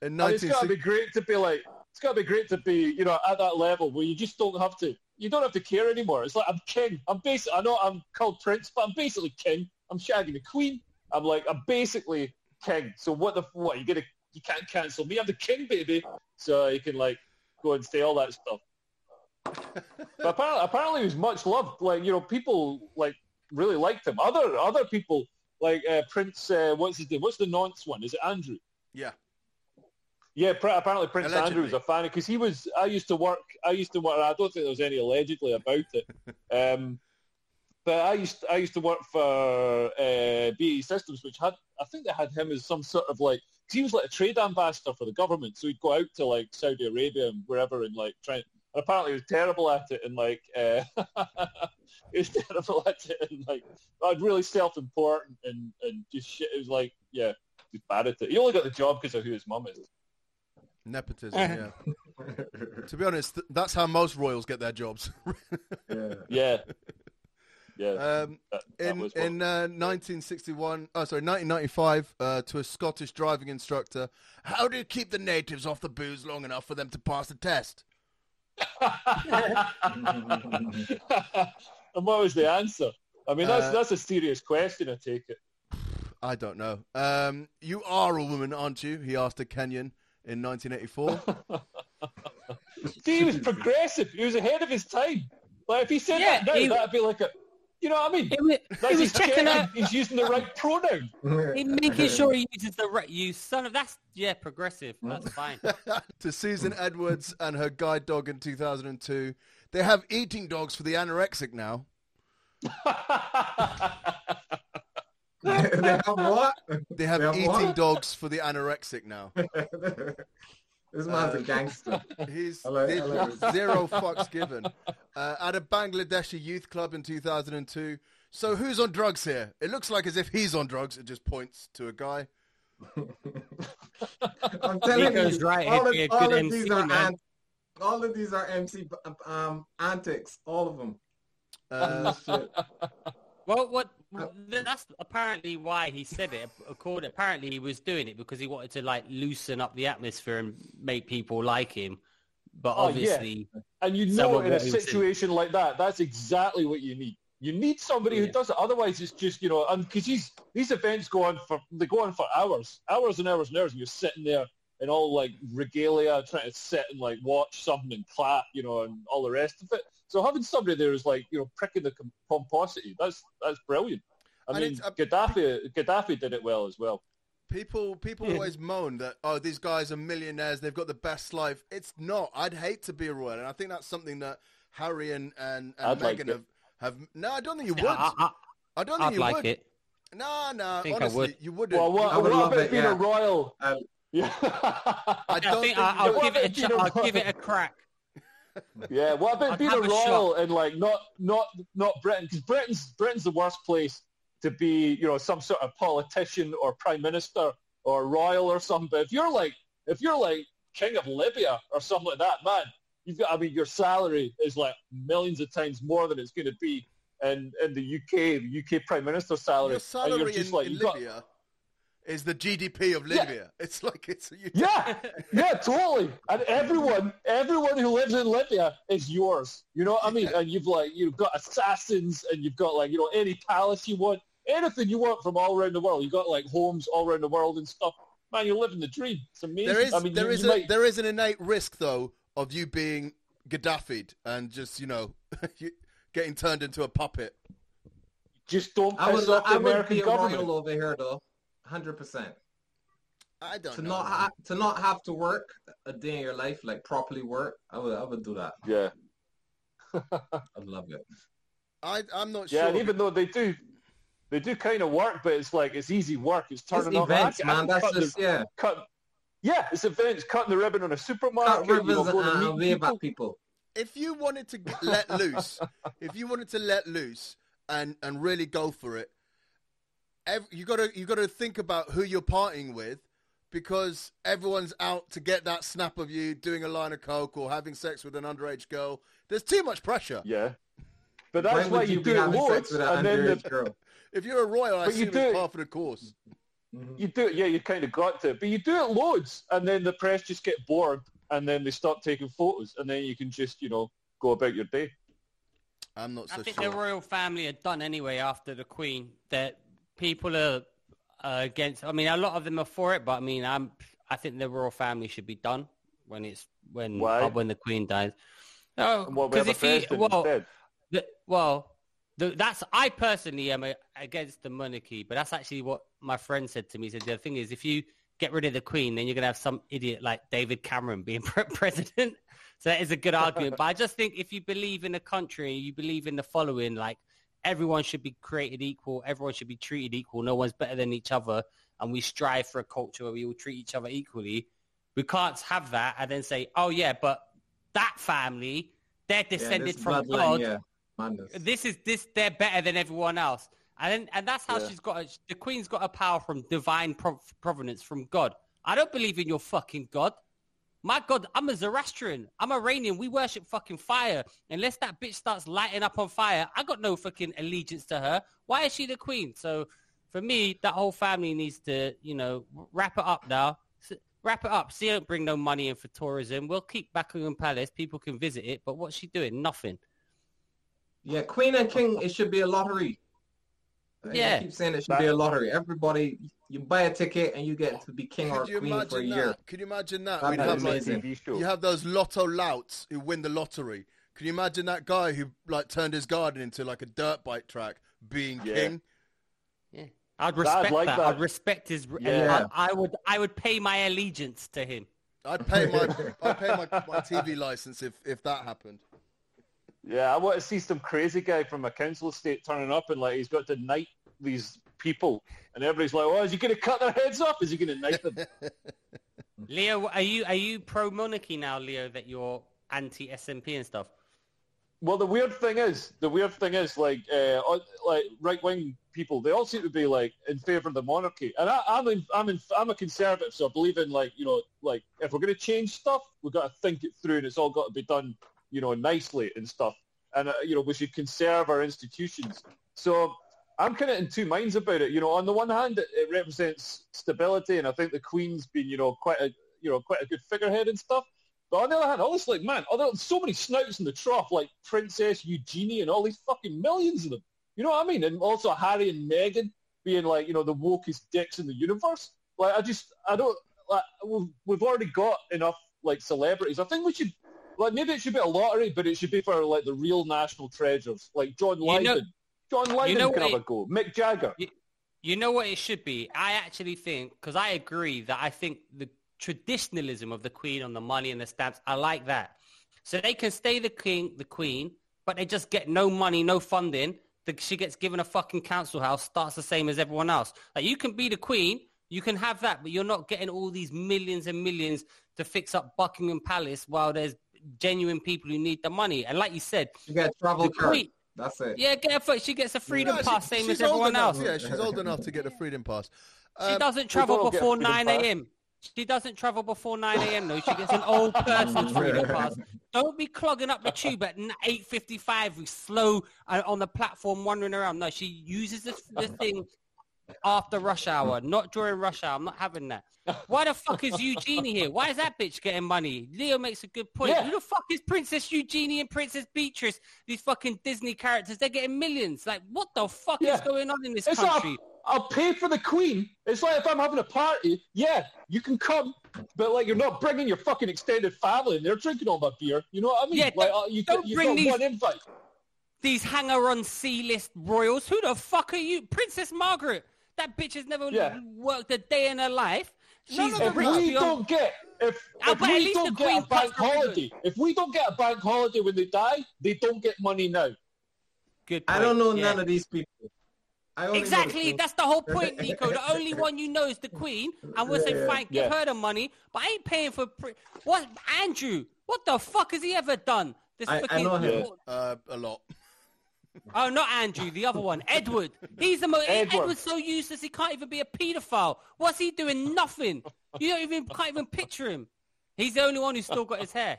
Speaker 3: in
Speaker 2: And it's got to be great to be like, it's got to be great to be, you know, at that level where you just don't have to, you don't have to care anymore. It's like I'm king. I'm basically, I know I'm called prince, but I'm basically king. I'm shagging the queen. I'm like, I'm basically king. So what the what? You gonna, you can't cancel me. I'm the king, baby. So you can like go and say all that stuff. But apparently, apparently, he was much loved. Like you know, people like really liked him. Other other people like uh, Prince. Uh, what's his name? What's the nonce one? Is it Andrew?
Speaker 3: yeah,
Speaker 2: Yeah, pr- apparently Prince
Speaker 3: Allegedly.
Speaker 2: Andrew was a fan because he was. I used to work. I used to work. I don't think there was any allegedly about it. Um, but I used I used to work for uh, BAE Systems, which had I think they had him as some sort of like 'cause he was like a trade ambassador for the government, so he'd go out to like Saudi Arabia and wherever and like try. And apparently he was terrible at it, and like uh, he was terrible at it, and like I'd really self-important and and just shit. It was like yeah, just bad at it. He only got the job because of who his mum is.
Speaker 3: nepotism. Yeah. to be honest, th- that's how most royals get their jobs.
Speaker 4: yeah.
Speaker 2: Yeah. Yeah.
Speaker 3: um,
Speaker 2: that, that
Speaker 3: in in uh, 1961, oh sorry, 1995, uh, to a Scottish driving instructor, how do you keep the natives off the booze long enough for them to pass the test?
Speaker 2: and what was the answer? I mean, that's
Speaker 3: Uh,
Speaker 2: that's a serious question. I take it.
Speaker 3: I don't know. Um, you are a woman, aren't you? He asked a Kenyan in 1984.
Speaker 2: See, he was progressive. He was ahead of his time. Like if he said
Speaker 1: Yeah,
Speaker 2: that now,
Speaker 1: he-
Speaker 2: that'd be like a, you know what I mean?
Speaker 1: He was,
Speaker 2: That's
Speaker 1: he was checking out.
Speaker 2: He's using the right pronoun.
Speaker 1: He's making sure he uses the right. You son of that's yeah progressive. That's fine.
Speaker 3: to Susan Edwards and her guide dog in 2002. They have eating dogs for the anorexic now.
Speaker 4: they have what?
Speaker 3: They have
Speaker 4: They have
Speaker 3: eating
Speaker 4: what?
Speaker 3: dogs for the anorexic now.
Speaker 4: this man's
Speaker 3: Uh,
Speaker 4: a gangster.
Speaker 3: He's
Speaker 4: Hello-
Speaker 3: he-
Speaker 4: hello.
Speaker 3: zero fucks given. Uh, at a Bangladeshi youth club in 2002. So who's on drugs here? It looks like as if he's on drugs. It just points to a guy.
Speaker 4: I'm telling
Speaker 1: Nico's
Speaker 4: you,
Speaker 1: right,
Speaker 4: all, of, all
Speaker 1: good
Speaker 4: of these are ant- all of these are MC um, antics. All of them.
Speaker 3: Uh,
Speaker 4: Shit.
Speaker 1: Well, what? That's apparently why he said it. According, apparently he was doing it because he wanted to like loosen up the atmosphere and make people like him. But
Speaker 2: Oh, yeah.
Speaker 1: obviously,
Speaker 2: And you know, in a
Speaker 1: what he was saying.
Speaker 2: situation like that, that's exactly what you need. You need somebody who does it. Otherwise, it's just you know, and because these these events go on for they go on for hours, hours and hours and hours, and you're sitting there in all like regalia, trying to sit and like watch something and clap, you know, and all the rest of it. So having somebody there is like you know pricking the com- pomposity. That's that's brilliant. I
Speaker 3: And
Speaker 2: mean,
Speaker 3: it's- uh,
Speaker 2: Gaddafi Gaddafi did it well as well.
Speaker 3: People people
Speaker 1: Yeah.
Speaker 3: always moan that oh these guys are millionaires they've got the best life. It's not. I'd hate to be a royal, and I think that's something that Harry and and, and
Speaker 2: I'd like
Speaker 3: Meghan have have. No, I don't think you would.
Speaker 1: I, I,
Speaker 3: I don't think
Speaker 1: I'd
Speaker 3: you
Speaker 1: like
Speaker 3: would.
Speaker 1: it.
Speaker 3: No, no.
Speaker 1: think I
Speaker 3: honestly,
Speaker 1: would.
Speaker 3: you wouldn't.
Speaker 2: Well, what,
Speaker 4: I would
Speaker 2: what
Speaker 4: love
Speaker 2: about
Speaker 4: it,
Speaker 2: being
Speaker 4: yeah.
Speaker 2: a royal?
Speaker 4: Um,
Speaker 2: Yeah.
Speaker 3: I
Speaker 1: I
Speaker 3: don't
Speaker 1: think
Speaker 3: think.
Speaker 1: I, I'll give it a, ch- I'll give it a crack.
Speaker 2: Yeah, what about
Speaker 1: I'd
Speaker 2: being a royal and like not not not Britain? Because Britain's Britain's the worst place to be, you know, some sort of politician or prime minister or royal or something. But if you're like if you're like king of Libya or something like that, man, you've got. I mean, your salary is like millions of times more than it's going to be in in the UK, the UK prime minister salary.
Speaker 3: Your
Speaker 2: and
Speaker 3: salary
Speaker 2: you're just
Speaker 3: in,
Speaker 2: like
Speaker 3: in
Speaker 2: you got-
Speaker 3: Libya is the GDP of
Speaker 2: Yeah.
Speaker 3: Libya. It's like it's. You,
Speaker 2: Yeah, yeah, totally. And everyone, everyone who lives in Libya is yours. You know what I mean? And you've like you've got assassins, and you've got like you know any palace you want, anything you want from all around the world. You've got like homes all around the world and stuff. Man, you're living the dream. It's amazing.
Speaker 3: There is
Speaker 2: I mean,
Speaker 3: there
Speaker 2: you,
Speaker 3: is
Speaker 2: you
Speaker 3: a,
Speaker 2: might-
Speaker 3: there is an innate risk though of you being Gaddafi'd and just you know getting turned into a puppet.
Speaker 2: just don't
Speaker 4: I
Speaker 2: piss
Speaker 4: would,
Speaker 2: off the
Speaker 4: I would
Speaker 2: American
Speaker 4: be a
Speaker 2: government.
Speaker 4: royal over here, though. Hundred percent.
Speaker 3: I don't
Speaker 4: To
Speaker 3: know.
Speaker 4: not ha- to not have to work a day in your life, like properly work, I would I would do that.
Speaker 2: Yeah,
Speaker 4: I'd love it.
Speaker 3: I I'm not sure.
Speaker 2: yeah.
Speaker 3: sure.
Speaker 2: And even though they do, they do kind of work, but it's like it's easy work. It's
Speaker 4: It's
Speaker 2: turning up.
Speaker 4: events,
Speaker 2: I can- I
Speaker 4: man. That's
Speaker 2: cut the-
Speaker 4: just yeah.
Speaker 2: cut. Yeah, it's events. Cutting the ribbon on a supermarket.
Speaker 4: Cut
Speaker 2: you know,
Speaker 4: rivers
Speaker 2: going to
Speaker 4: and
Speaker 2: meet
Speaker 4: uh,
Speaker 2: people.
Speaker 4: people.
Speaker 3: if you wanted to let loose, if you wanted to let loose and and really go for it, ev- you gotta you gotta think about who you're partying with, because everyone's out to get that snap of you doing a line of coke or having sex with an underage girl. There's too much pressure.
Speaker 2: Yeah. But that's
Speaker 4: when
Speaker 2: why you,
Speaker 4: you
Speaker 2: do
Speaker 4: be
Speaker 2: it
Speaker 4: having
Speaker 2: loads,
Speaker 4: sex with an
Speaker 2: and then the,
Speaker 4: girl?
Speaker 3: If you're a royal, I
Speaker 2: But you
Speaker 3: assume
Speaker 2: do
Speaker 3: it's
Speaker 2: it-
Speaker 3: part of the course.
Speaker 4: Mhm.
Speaker 2: you do it. Yeah, you kind of got to. But you do it loads, and then the press just get bored, and then they stop taking photos, and then you can just, you know, go about your day.
Speaker 3: I'm not
Speaker 1: I think
Speaker 3: sure.
Speaker 1: the royal family had done anyway after the Queen. That people are uh, against. I mean, a lot of them are for it, but I mean, I'm. I think the royal family should be done when it's when uh, when the Queen dies. No,
Speaker 2: we
Speaker 1: because if he well, the, well, the, that's I personally am a, against the monarchy, but that's actually what my friend said to me. He said the thing is, if you get rid of the Queen, then you're gonna have some idiot like David Cameron being president. So that is a good argument. but I just think if you believe in a country, you believe in the following, like everyone should be created equal, everyone should be treated equal, no one's better than each other, and we strive for a culture where we all treat each other equally. We can't have that and then say, oh yeah, but that family, they're descended
Speaker 4: this
Speaker 1: from God.
Speaker 4: Yeah.
Speaker 1: This is this. They're better than everyone else, and then, and that's how
Speaker 2: Yeah.
Speaker 1: she's got. A, the queen's got a power from divine prov- providence from God. I don't believe in your fucking God. My God, I'm a Zoroastrian. I'm Iranian. We worship fucking fire. Unless that bitch starts lighting up on fire, I got no fucking allegiance to her. Why is she the queen? So for me, that whole family needs to, you know, wrap it up now. Wrap it up. She don't bring no money in for tourism. We'll keep Buckingham Palace. People can visit it. But what's she doing? Nothing.
Speaker 4: Yeah, Queen and King, it should be a lottery. I-
Speaker 1: Yeah.
Speaker 4: I keep saying it should be a lottery. Everybody, you buy a ticket and you get to be king or
Speaker 3: Could you
Speaker 4: queen for a
Speaker 3: imagine
Speaker 4: year.
Speaker 3: that? Could you imagine that?
Speaker 4: That'd be
Speaker 3: have like
Speaker 4: amazing.
Speaker 2: TV
Speaker 3: you have those lotto louts who win the lottery. Can you imagine that guy who like turned his garden into like a dirt bike track being
Speaker 2: Yeah.
Speaker 3: king?
Speaker 1: Yeah, I'd respect
Speaker 2: like
Speaker 1: that.
Speaker 2: that.
Speaker 1: I'd respect his.
Speaker 2: Yeah.
Speaker 1: I, I would. I would pay my allegiance to him.
Speaker 3: I'd pay my I'd pay my, my TV license if if that happened.
Speaker 2: Yeah, I want to see some crazy guy from a council estate turning up and like he's got to knight these people, and everybody's like, "Oh, is he going to cut their heads off? Is he going to knight them?"
Speaker 1: Leo, are you are you pro monarchy now, Leo? That you're anti SNP and stuff.
Speaker 2: Well, the weird thing is, the weird thing is, like, uh, like right wing people, they all seem to be like in favour of the monarchy, and I, I'm in, I'm in, I'm a conservative, so I believe in like, you know, like if we're going to change stuff, we've got to think it through, and it's all got to be done, you know, nicely and stuff, and uh, you know, we should conserve our institutions. So I'm kind of in two minds about it. You know, on the one hand, it, it represents stability, and I think the Queen's been, you know, quite a, you know, quite a good figurehead and stuff. But on the other hand, all this like, man, there's so many snouts in the trough, like Princess Eugenie and all these fucking millions of them. You know what I mean? And also Harry and Meghan being like, you know, the wokest dicks in the universe. Like, I just, I don't, like, we've, we've already got enough, like, celebrities. I think we should, like, maybe it should be a lottery, but it should be for, like, the real national treasures, like John
Speaker 1: You
Speaker 2: Lydon.
Speaker 1: know-
Speaker 2: John Lydon
Speaker 1: know
Speaker 2: can
Speaker 1: what
Speaker 2: have a go. Mick Jagger.
Speaker 1: You know what it should be? I actually think, because I agree that I think the traditionalism of the queen on the money and the stamps, I like that. So they can stay the king, the queen, but they just get no money, no funding. the, she gets given a fucking council house, starts the same as everyone else. Like you can be the queen, you can have that, but you're not getting all these millions and millions to fix up Buckingham Palace while there's genuine people who need the money. And like you said,
Speaker 4: You get travel
Speaker 1: the queen,
Speaker 4: That's it.
Speaker 1: yeah, get her foot. She gets a freedom
Speaker 3: No, she-
Speaker 1: pass, same as everyone
Speaker 3: enough.
Speaker 1: else.
Speaker 3: Yeah, she's old enough to get the freedom pass.
Speaker 1: She
Speaker 3: Um,
Speaker 1: doesn't travel
Speaker 2: all get a
Speaker 1: before 9 a.m. She doesn't travel before 9 a.m. though. She gets an old person's freedom pass. Don't be clogging up the tube at 8.55 with slow uh, on the platform wandering around. No, she uses this, this thing after rush hour, not during rush hour. I'm not having that. Why the fuck is Eugenie here? Why is that bitch getting money? Leo makes a good point.
Speaker 2: Yeah.
Speaker 1: Who the fuck is Princess Eugenie and Princess Beatrice? These fucking Disney characters, they're getting millions. Like, what the fuck is going on in this
Speaker 2: It's
Speaker 1: country?
Speaker 2: like, I'll pay for the queen. It's like if I'm having a party, yeah, you can come, but like you're not bringing your fucking extended family and they're drinking all my beer. You know what I mean?
Speaker 1: Yeah,
Speaker 2: like
Speaker 1: don't-
Speaker 2: uh, you,
Speaker 1: don't
Speaker 2: you've
Speaker 1: bring these-
Speaker 2: one invite.
Speaker 1: these hanger-on C-list royals. Who the fuck are you? Princess Margaret. That bitch has never
Speaker 2: Yeah.
Speaker 1: worked a day in her life. She's
Speaker 3: None of
Speaker 2: If we don't get if,
Speaker 1: Oh,
Speaker 2: if we don't get a bank
Speaker 1: cuts her
Speaker 2: holiday, if we don't get a bank holiday when they die, they don't get money now.
Speaker 1: Good Point.
Speaker 4: I don't know
Speaker 1: yeah.
Speaker 4: none of these people. I only
Speaker 1: Exactly, that's the whole point, Nico. The only one you know is the Queen, and we'll say,
Speaker 4: Yeah.
Speaker 1: fine, give her the money, but I ain't paying for... Pri- what? Andrew, what the fuck has he ever done? This
Speaker 4: I- I know him.
Speaker 3: uh, a lot.
Speaker 1: Oh, not Andrew, the other one, Edward. He's the most.
Speaker 2: Edward.
Speaker 1: Edward's so useless he can't even be a paedophile. What's he doing? Nothing. You don't even can't even picture him. He's the only one who's still got his hair.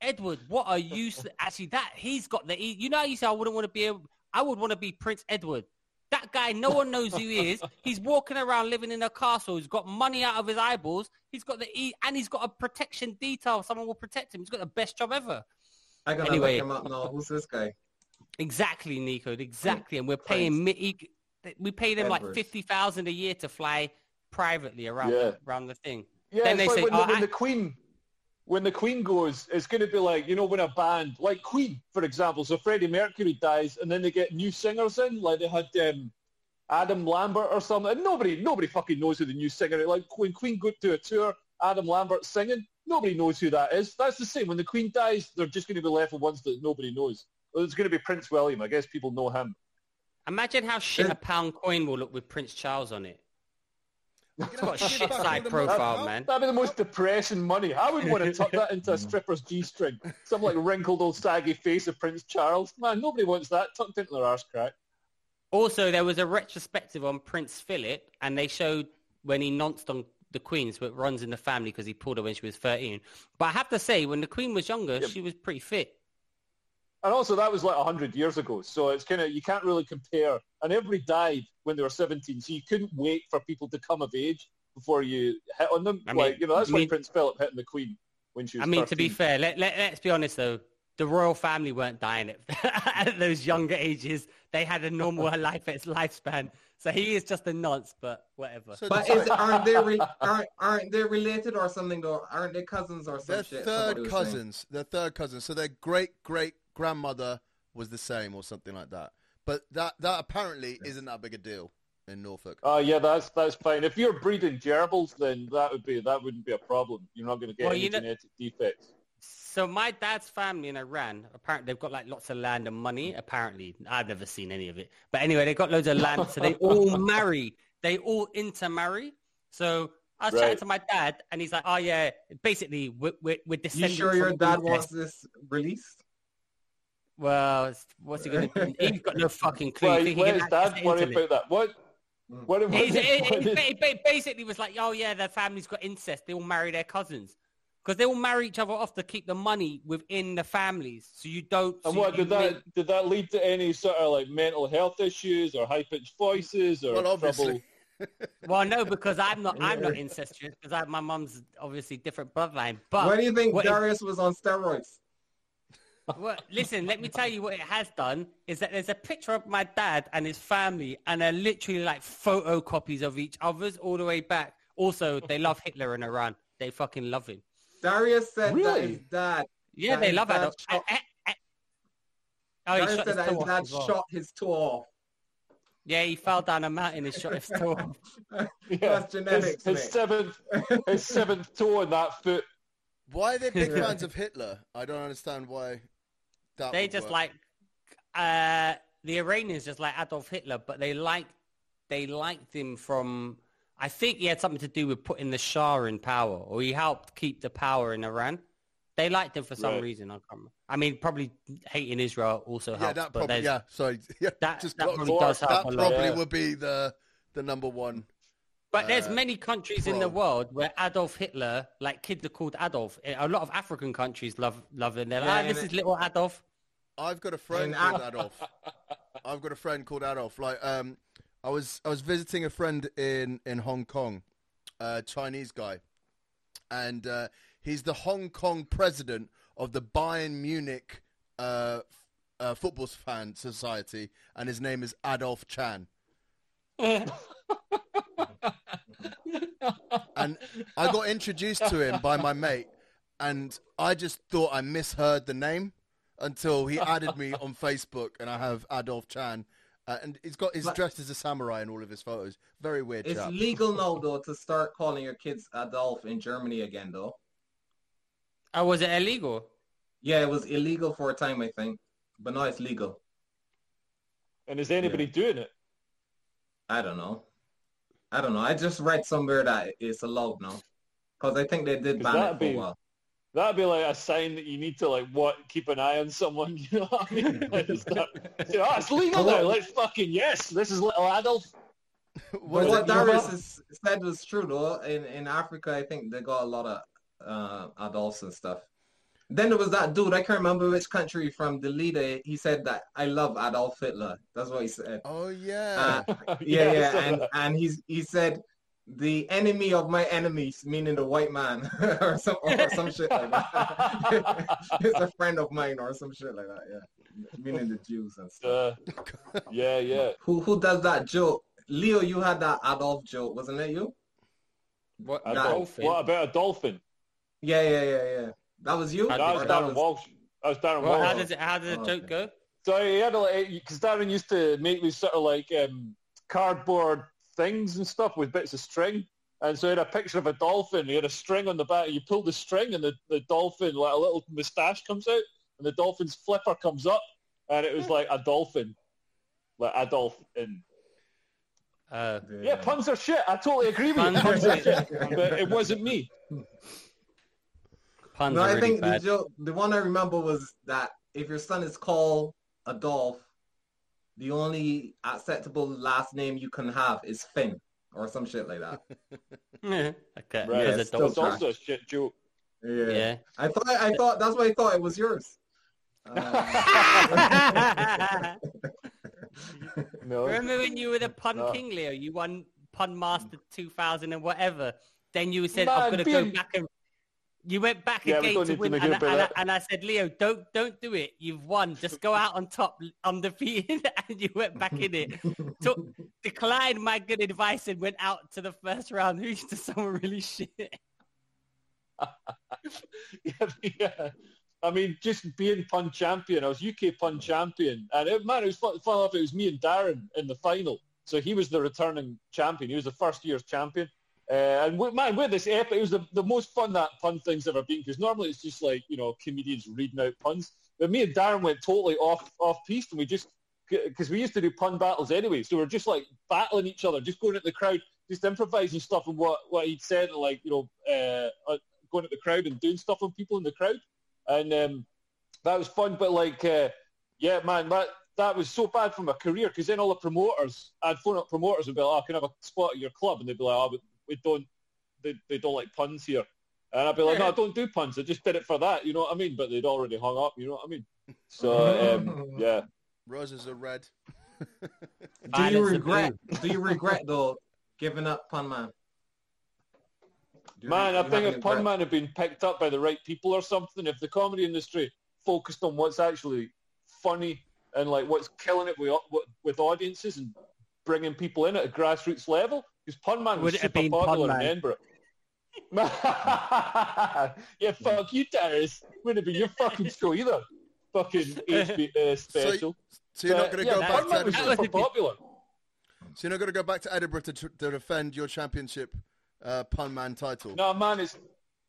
Speaker 1: Edward, what a useless. Actually, that he's got the. You know, how you say I wouldn't want to be. A, I would want to be Prince Edward. That guy, no one knows who he is. He's walking around living in a castle. He's got money out of his eyeballs. He's got the e, and he's got a protection detail. Someone will protect him. He's got the best job ever.
Speaker 4: I gotta
Speaker 1: Anyway.
Speaker 4: look him up now. Who's this guy?
Speaker 1: Exactly, Nico. Exactly, and we're paying we pay them like fifty thousand a year to fly privately around
Speaker 2: Yeah.
Speaker 1: around the thing.
Speaker 2: Yeah,
Speaker 1: Then they
Speaker 2: like
Speaker 1: say,
Speaker 2: when,
Speaker 1: "Oh,
Speaker 2: the, when
Speaker 1: I-
Speaker 2: the Queen, when the Queen goes, it's going to be like you know when a band like Queen, for example. So Freddie Mercury dies, and then they get new singers in, like they had um, Adam Lambert or something. And nobody, nobody fucking knows who the new singer is. Like when Queen go to a tour, Adam Lambert singing, nobody knows who that is. That's the same. When the Queen dies, they're just going to be left with ones that nobody knows. Well, it's going to be Prince William. I guess people know him.
Speaker 1: Imagine how shit a pound coin will look with Prince Charles on it.
Speaker 3: It's
Speaker 1: got a shit side profile, man.
Speaker 2: That'd be the most depressing money. I would want to tuck that into a stripper's G-string. Some like wrinkled old saggy face of Prince Charles. Man, nobody wants that tucked into their arse crack.
Speaker 1: Also, there was a retrospective on Prince Philip, and they showed when he nonced on the Queen, so it runs in the family because he pulled her when she was thirteen. But I have to say, when the Queen was younger,
Speaker 2: Yep.
Speaker 1: she was pretty fit.
Speaker 2: And also, that was like 100 years ago. So it's kind of, you can't really compare. And everybody died when they were 17. So you couldn't wait for people to come of age before you hit on them.
Speaker 1: I mean-
Speaker 2: like, you know, that's
Speaker 1: I
Speaker 2: why
Speaker 1: mean-
Speaker 2: Prince Philip hit on the Queen when she was
Speaker 1: I mean, to be fair, let, let, let's be honest though. The royal family weren't dying at, at those younger ages. They had a normal life lifespan. So he is just a nonce, but whatever.
Speaker 3: So
Speaker 4: But
Speaker 3: the-
Speaker 4: is, aren't they re- aren't aren't they related or something though? Aren't they cousins or some
Speaker 3: They're
Speaker 4: shit?
Speaker 3: third cousins. They're third cousins. So they're great great grandmother was the same or something like that. But that that apparently isn't that big a deal in Norfolk.
Speaker 2: Oh yeah, that's that's fine. If you're breeding gerbils, then that would be that wouldn't be a problem. You're not going to get
Speaker 1: Well,
Speaker 2: any
Speaker 1: you know-
Speaker 2: genetic defects.
Speaker 1: So my dad's family in Iran, apparently they've got like lots of land and money. Mm. Apparently, I've never seen any of it. But anyway, they've got loads of land, so they all marry. They all intermarry. So I was chatting to my dad, and he's like, "Oh yeah, basically we're we're, we're
Speaker 4: You
Speaker 1: descendants."
Speaker 4: sure your dad wants this released?
Speaker 1: Well, what's he gonna do? He's got no fucking clue.
Speaker 2: Why,
Speaker 1: You he
Speaker 2: why
Speaker 1: can
Speaker 2: is
Speaker 1: access
Speaker 2: Dad worried about that? What?
Speaker 4: Mm.
Speaker 2: What? what,
Speaker 1: He's,
Speaker 2: what,
Speaker 1: he,
Speaker 2: what
Speaker 1: he,
Speaker 2: is-
Speaker 1: ba- ba- basically was like, oh yeah, their family's got incest. They all marry their cousins because they all marry each other off to keep the money within the families. So you don't.
Speaker 2: And
Speaker 1: so
Speaker 2: what did that
Speaker 1: make-
Speaker 2: did that lead to any sort of like mental health issues or high pitched voices or
Speaker 3: Well, obviously.
Speaker 2: trouble?
Speaker 1: Well, no, because I'm not. I'm not incestuous because my mum's obviously different bloodline. But
Speaker 4: Why do you think
Speaker 1: what it-
Speaker 4: Darius was on steroids?
Speaker 1: Well, listen, let me tell you what it has done is that there's a picture of my dad and his family, and they're literally like photocopies of each other's all the way back. Also, they love Hitler in Iran. They fucking love him.
Speaker 4: Darius said that
Speaker 2: Really?
Speaker 4: his dad.
Speaker 1: Yeah,
Speaker 4: That
Speaker 1: they love
Speaker 4: dad
Speaker 1: Adolf.
Speaker 4: shot-
Speaker 1: Eh, eh, eh. Oh, he
Speaker 4: Darius
Speaker 1: shot
Speaker 4: said
Speaker 1: his
Speaker 4: that
Speaker 1: toe
Speaker 4: his
Speaker 1: off
Speaker 4: dad
Speaker 1: well.
Speaker 4: shot his toe off.
Speaker 1: Yeah, he fell down a mountain and shot his toe off.
Speaker 2: Yeah,
Speaker 4: That's genetics,
Speaker 2: his, his seventh his seventh toe in that foot.
Speaker 3: Why are they big fans of Hitler? I don't understand why. That
Speaker 1: They just
Speaker 3: work.
Speaker 1: like, uh, the Iranians just like Adolf Hitler, but they liked they liked him from. I think he had something to do with putting the Shah in power, or he helped keep the power in Iran. They liked him for some
Speaker 2: Right.
Speaker 1: reason. I can't remember. I mean, probably hating Israel also
Speaker 3: Yeah,
Speaker 1: helps.
Speaker 3: that
Speaker 1: but
Speaker 3: probably. Yeah, sorry. Yeah,
Speaker 1: That-
Speaker 3: just
Speaker 1: that
Speaker 3: got-
Speaker 1: probably does help
Speaker 3: that
Speaker 1: a lot.
Speaker 3: probably
Speaker 2: Yeah.
Speaker 3: would be the the number one.
Speaker 1: But there's
Speaker 3: uh,
Speaker 1: many countries in the world where Adolf Hitler, like kids are called Adolf. A lot of African countries love love him. They're like,
Speaker 4: Yeah,
Speaker 1: "Ah,
Speaker 4: and
Speaker 1: this
Speaker 4: it-
Speaker 1: is little Adolf.
Speaker 3: I've got a friend called Adolf. I've got a friend called Adolf. Like, um, I was I was visiting a friend in in Hong Kong, a Chinese guy, and uh, he's the Hong Kong president of the Bayern Munich uh, f- uh, football fan society, and his name is Adolf Chan. and I got introduced to him by my mate, and I just thought I misheard the name until he added me on Facebook, and I have Adolf Chan, uh, and he's got he's
Speaker 4: But-
Speaker 3: dressed as a samurai in all of his photos. Very weird
Speaker 4: It's
Speaker 3: chap.
Speaker 4: legal now though to start calling your kids Adolf in Germany again though.
Speaker 1: Oh, was it illegal?
Speaker 4: Yeah, it was illegal for a time I think, but now it's legal.
Speaker 2: And is anybody doing it?
Speaker 4: I don't know. I don't know. I just read somewhere that it's allowed now. Because I think they did ban
Speaker 2: that'd
Speaker 4: it for a
Speaker 2: be-
Speaker 4: while.
Speaker 2: That'd be like a sign that you need to like what keep an eye on someone. You know what I mean? Like, it's, not, say, oh, it's legal now. Let's fucking yes. This is little Adolf.
Speaker 3: What
Speaker 4: But
Speaker 3: is
Speaker 4: what
Speaker 3: it?
Speaker 4: Darius is, said was true though. In in Africa, I think they got a lot of uh, Adolfs and stuff. Then there was that dude. I can't remember which country from the leader. He said that I love Adolf Hitler. That's what he said.
Speaker 3: Oh yeah.
Speaker 4: Uh, yeah,
Speaker 2: I
Speaker 4: yeah, and
Speaker 2: that.
Speaker 4: and he's he said the enemy of my enemies, meaning the white man, or some or some shit like that. it's a friend of mine, or some shit like that. Yeah, meaning the Jews and stuff.
Speaker 2: Uh, yeah, yeah.
Speaker 4: Who who does that joke? Leo, you had that Adolf joke, wasn't it you?
Speaker 1: What?
Speaker 2: A
Speaker 4: Nah.
Speaker 1: dolphin?
Speaker 2: What about a dolphin?
Speaker 4: Yeah, yeah, yeah, yeah. That was you.
Speaker 1: How
Speaker 2: That was
Speaker 4: Or
Speaker 2: Darren Walsh. That was Darren
Speaker 1: Well,
Speaker 2: Walsh.
Speaker 1: how does it? How does the
Speaker 4: Oh,
Speaker 1: joke
Speaker 4: okay.
Speaker 1: go?
Speaker 2: So he had a like because Darren used to make these sort of like um, cardboard things and stuff with bits of string. And so he had a picture of a dolphin. He had a string on the back. You pull the string, and the, the dolphin, like a little moustache, comes out, and the dolphin's flipper comes up, and it was like a dolphin, like Adolf. And
Speaker 1: Uh,
Speaker 2: yeah, puns are shit. I totally agree with you.
Speaker 1: Puns are
Speaker 2: Puns are
Speaker 1: shit.
Speaker 2: shit. But it wasn't me.
Speaker 1: Puns
Speaker 4: No,
Speaker 1: are
Speaker 4: I
Speaker 1: really
Speaker 4: think
Speaker 1: bad.
Speaker 4: the joke, the one I remember was that if your son is called Adolf, the only acceptable last name you can have is Finn or some shit like that.
Speaker 1: Yeah, okay.
Speaker 2: Right.
Speaker 4: Yeah,
Speaker 1: a
Speaker 4: still
Speaker 2: It's also a shit joke.
Speaker 4: Yeah.
Speaker 1: Yeah.
Speaker 4: I thought I thought that's why I thought it was yours. Uh,
Speaker 2: No.
Speaker 1: Remember when you were the pun
Speaker 2: No.
Speaker 1: king, Leo? You won Pun Master 2000 and whatever. Then you said,
Speaker 2: Man,
Speaker 1: I'm going to
Speaker 2: being-
Speaker 1: go back and... You went back
Speaker 2: Yeah,
Speaker 1: again to
Speaker 2: need to
Speaker 1: win, and, I- and, I, and I said, Leo, don't don't do it. You've won. Just go out on top, undefeated, and you went back in it. Took, declined my good advice and went out to the first round, losing to someone really shit.
Speaker 2: yeah, yeah. I mean, just being pun champion. I was UK pun champion, and it, man, it was fun, fun enough. It was me and Darren in the final, so he was the returning champion. He was the first year's champion, uh, and we, man, with this epic, it was the, the most fun that pun thing's ever been. Because normally it's just like you know comedians reading out puns, but me and Darren went totally off off piste, and we just because we used to do pun battles anyway, so we're just like battling each other, just going at the crowd, just improvising stuff and what what he'd said, like you know. Uh, uh, going at the crowd and doing stuff on people in the crowd, and um, that was fun. But like, uh, yeah, man, that that was so bad for my career because then all the promoters, I'd phone up promoters and be like, "Oh, can I have a spot at your club?" And they'd be like, "Oh, we don't, they, they don't like puns here." And I'd be like, "No, I don't do puns. I just did it for that." You know what I mean? But they'd already hung up. You know what I mean? So um, yeah,
Speaker 3: Roses are red.
Speaker 4: do you regret? Do you regret though giving up Pun Man?
Speaker 2: Man, I think if
Speaker 4: any
Speaker 2: Pun? Man had been picked up by the right people or something, if the comedy industry focused on what's actually funny and like what's killing it with, with audiences and bringing people in at a grassroots level, because Pun Man was
Speaker 1: Would it have
Speaker 2: super
Speaker 1: been Pun
Speaker 2: popular in
Speaker 1: Man?
Speaker 2: Edinburgh. yeah, fuck you, Darius. Wouldn't have been your fucking show either. Fucking HB uh, special.
Speaker 3: So you're not going to
Speaker 2: yeah,
Speaker 3: go
Speaker 1: that-
Speaker 3: back
Speaker 2: Pun
Speaker 3: to
Speaker 2: Man was
Speaker 3: Edinburgh.
Speaker 1: was
Speaker 2: super popular.
Speaker 3: So you're not going to go back to Edinburgh to, to defend your championship uh, pun man title.
Speaker 2: No, man, it's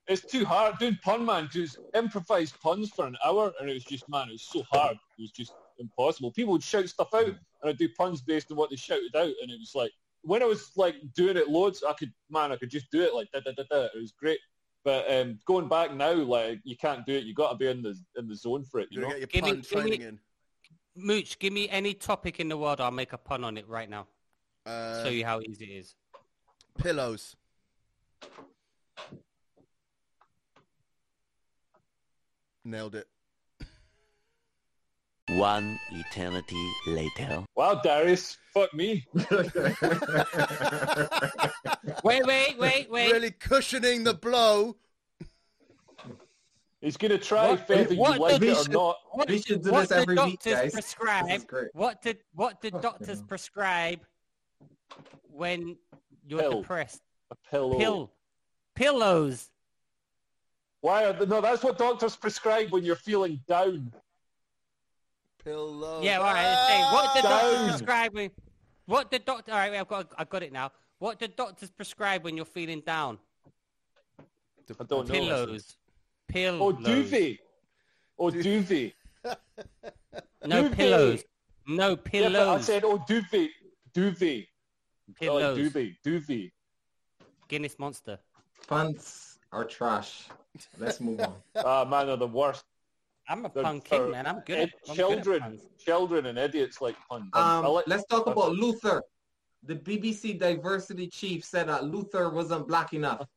Speaker 2: it's too hard doing pun man because improvised puns for an hour, and it was just man, it was so hard. It was just impossible. People would shout stuff out, and I'd do puns based on what they shouted out, and it was like when I was like doing it loads, I could man, I could just do it like da da da da. It was great. But um, going back now, like you can't do it. You got to be in the in the zone for it. You
Speaker 3: You
Speaker 2: know.
Speaker 3: get your
Speaker 1: Give me-
Speaker 3: pun
Speaker 1: give me-
Speaker 3: in.
Speaker 1: Mooch, give me any topic in the world. I'll make a pun on it right now.
Speaker 3: Uh,
Speaker 1: Show you how easy it is.
Speaker 3: pillows. Nailed it.
Speaker 5: One eternity later.
Speaker 2: Wow, Darius, fuck me.
Speaker 1: Wait, wait, wait, wait.
Speaker 3: Really cushioning the blow.
Speaker 2: He's gonna try
Speaker 1: What-
Speaker 2: whether you
Speaker 1: what
Speaker 2: like
Speaker 4: did-
Speaker 2: it or not.
Speaker 1: What,
Speaker 4: We should do
Speaker 1: what
Speaker 4: this
Speaker 1: the
Speaker 4: every week,
Speaker 1: doctors
Speaker 4: guys.
Speaker 1: prescribe?
Speaker 4: This is great.
Speaker 1: What did what did
Speaker 4: Fucking
Speaker 1: doctors
Speaker 4: hell.
Speaker 1: prescribe when you're
Speaker 2: Pill.
Speaker 1: depressed?
Speaker 2: A pillow.
Speaker 1: Pill, pillows.
Speaker 2: Why? Are the, no, that's what doctors prescribe when you're feeling down.
Speaker 3: Pillow.
Speaker 1: Yeah, all right. Hey, what did doctors
Speaker 2: Down.
Speaker 1: prescribe when? What did doctor? All right, I've got I got it now. What did doctors prescribe when you're feeling down?
Speaker 2: I don't know.
Speaker 1: Pillows. Pillows.
Speaker 2: Oh, duvet. Oh, duvet.
Speaker 1: No
Speaker 2: duvet.
Speaker 1: pillows. No pillows.
Speaker 2: Yeah, but I
Speaker 1: pillows.
Speaker 2: said, oh, duvet. Duvet. I like
Speaker 1: pillows.
Speaker 2: duvet. Duvet.
Speaker 1: Guinness Monster.
Speaker 4: Puns are trash. Let's move on.
Speaker 2: Ah, man, are the worst.
Speaker 1: I'm a
Speaker 2: They're
Speaker 1: pun king, man. I'm good.
Speaker 2: ed-
Speaker 1: At, I'm good at
Speaker 2: children,
Speaker 1: puns.
Speaker 2: children and idiots like puns.
Speaker 4: Um,
Speaker 2: like-
Speaker 4: let's talk about Luther. The BBC diversity chief said that Luther wasn't black enough.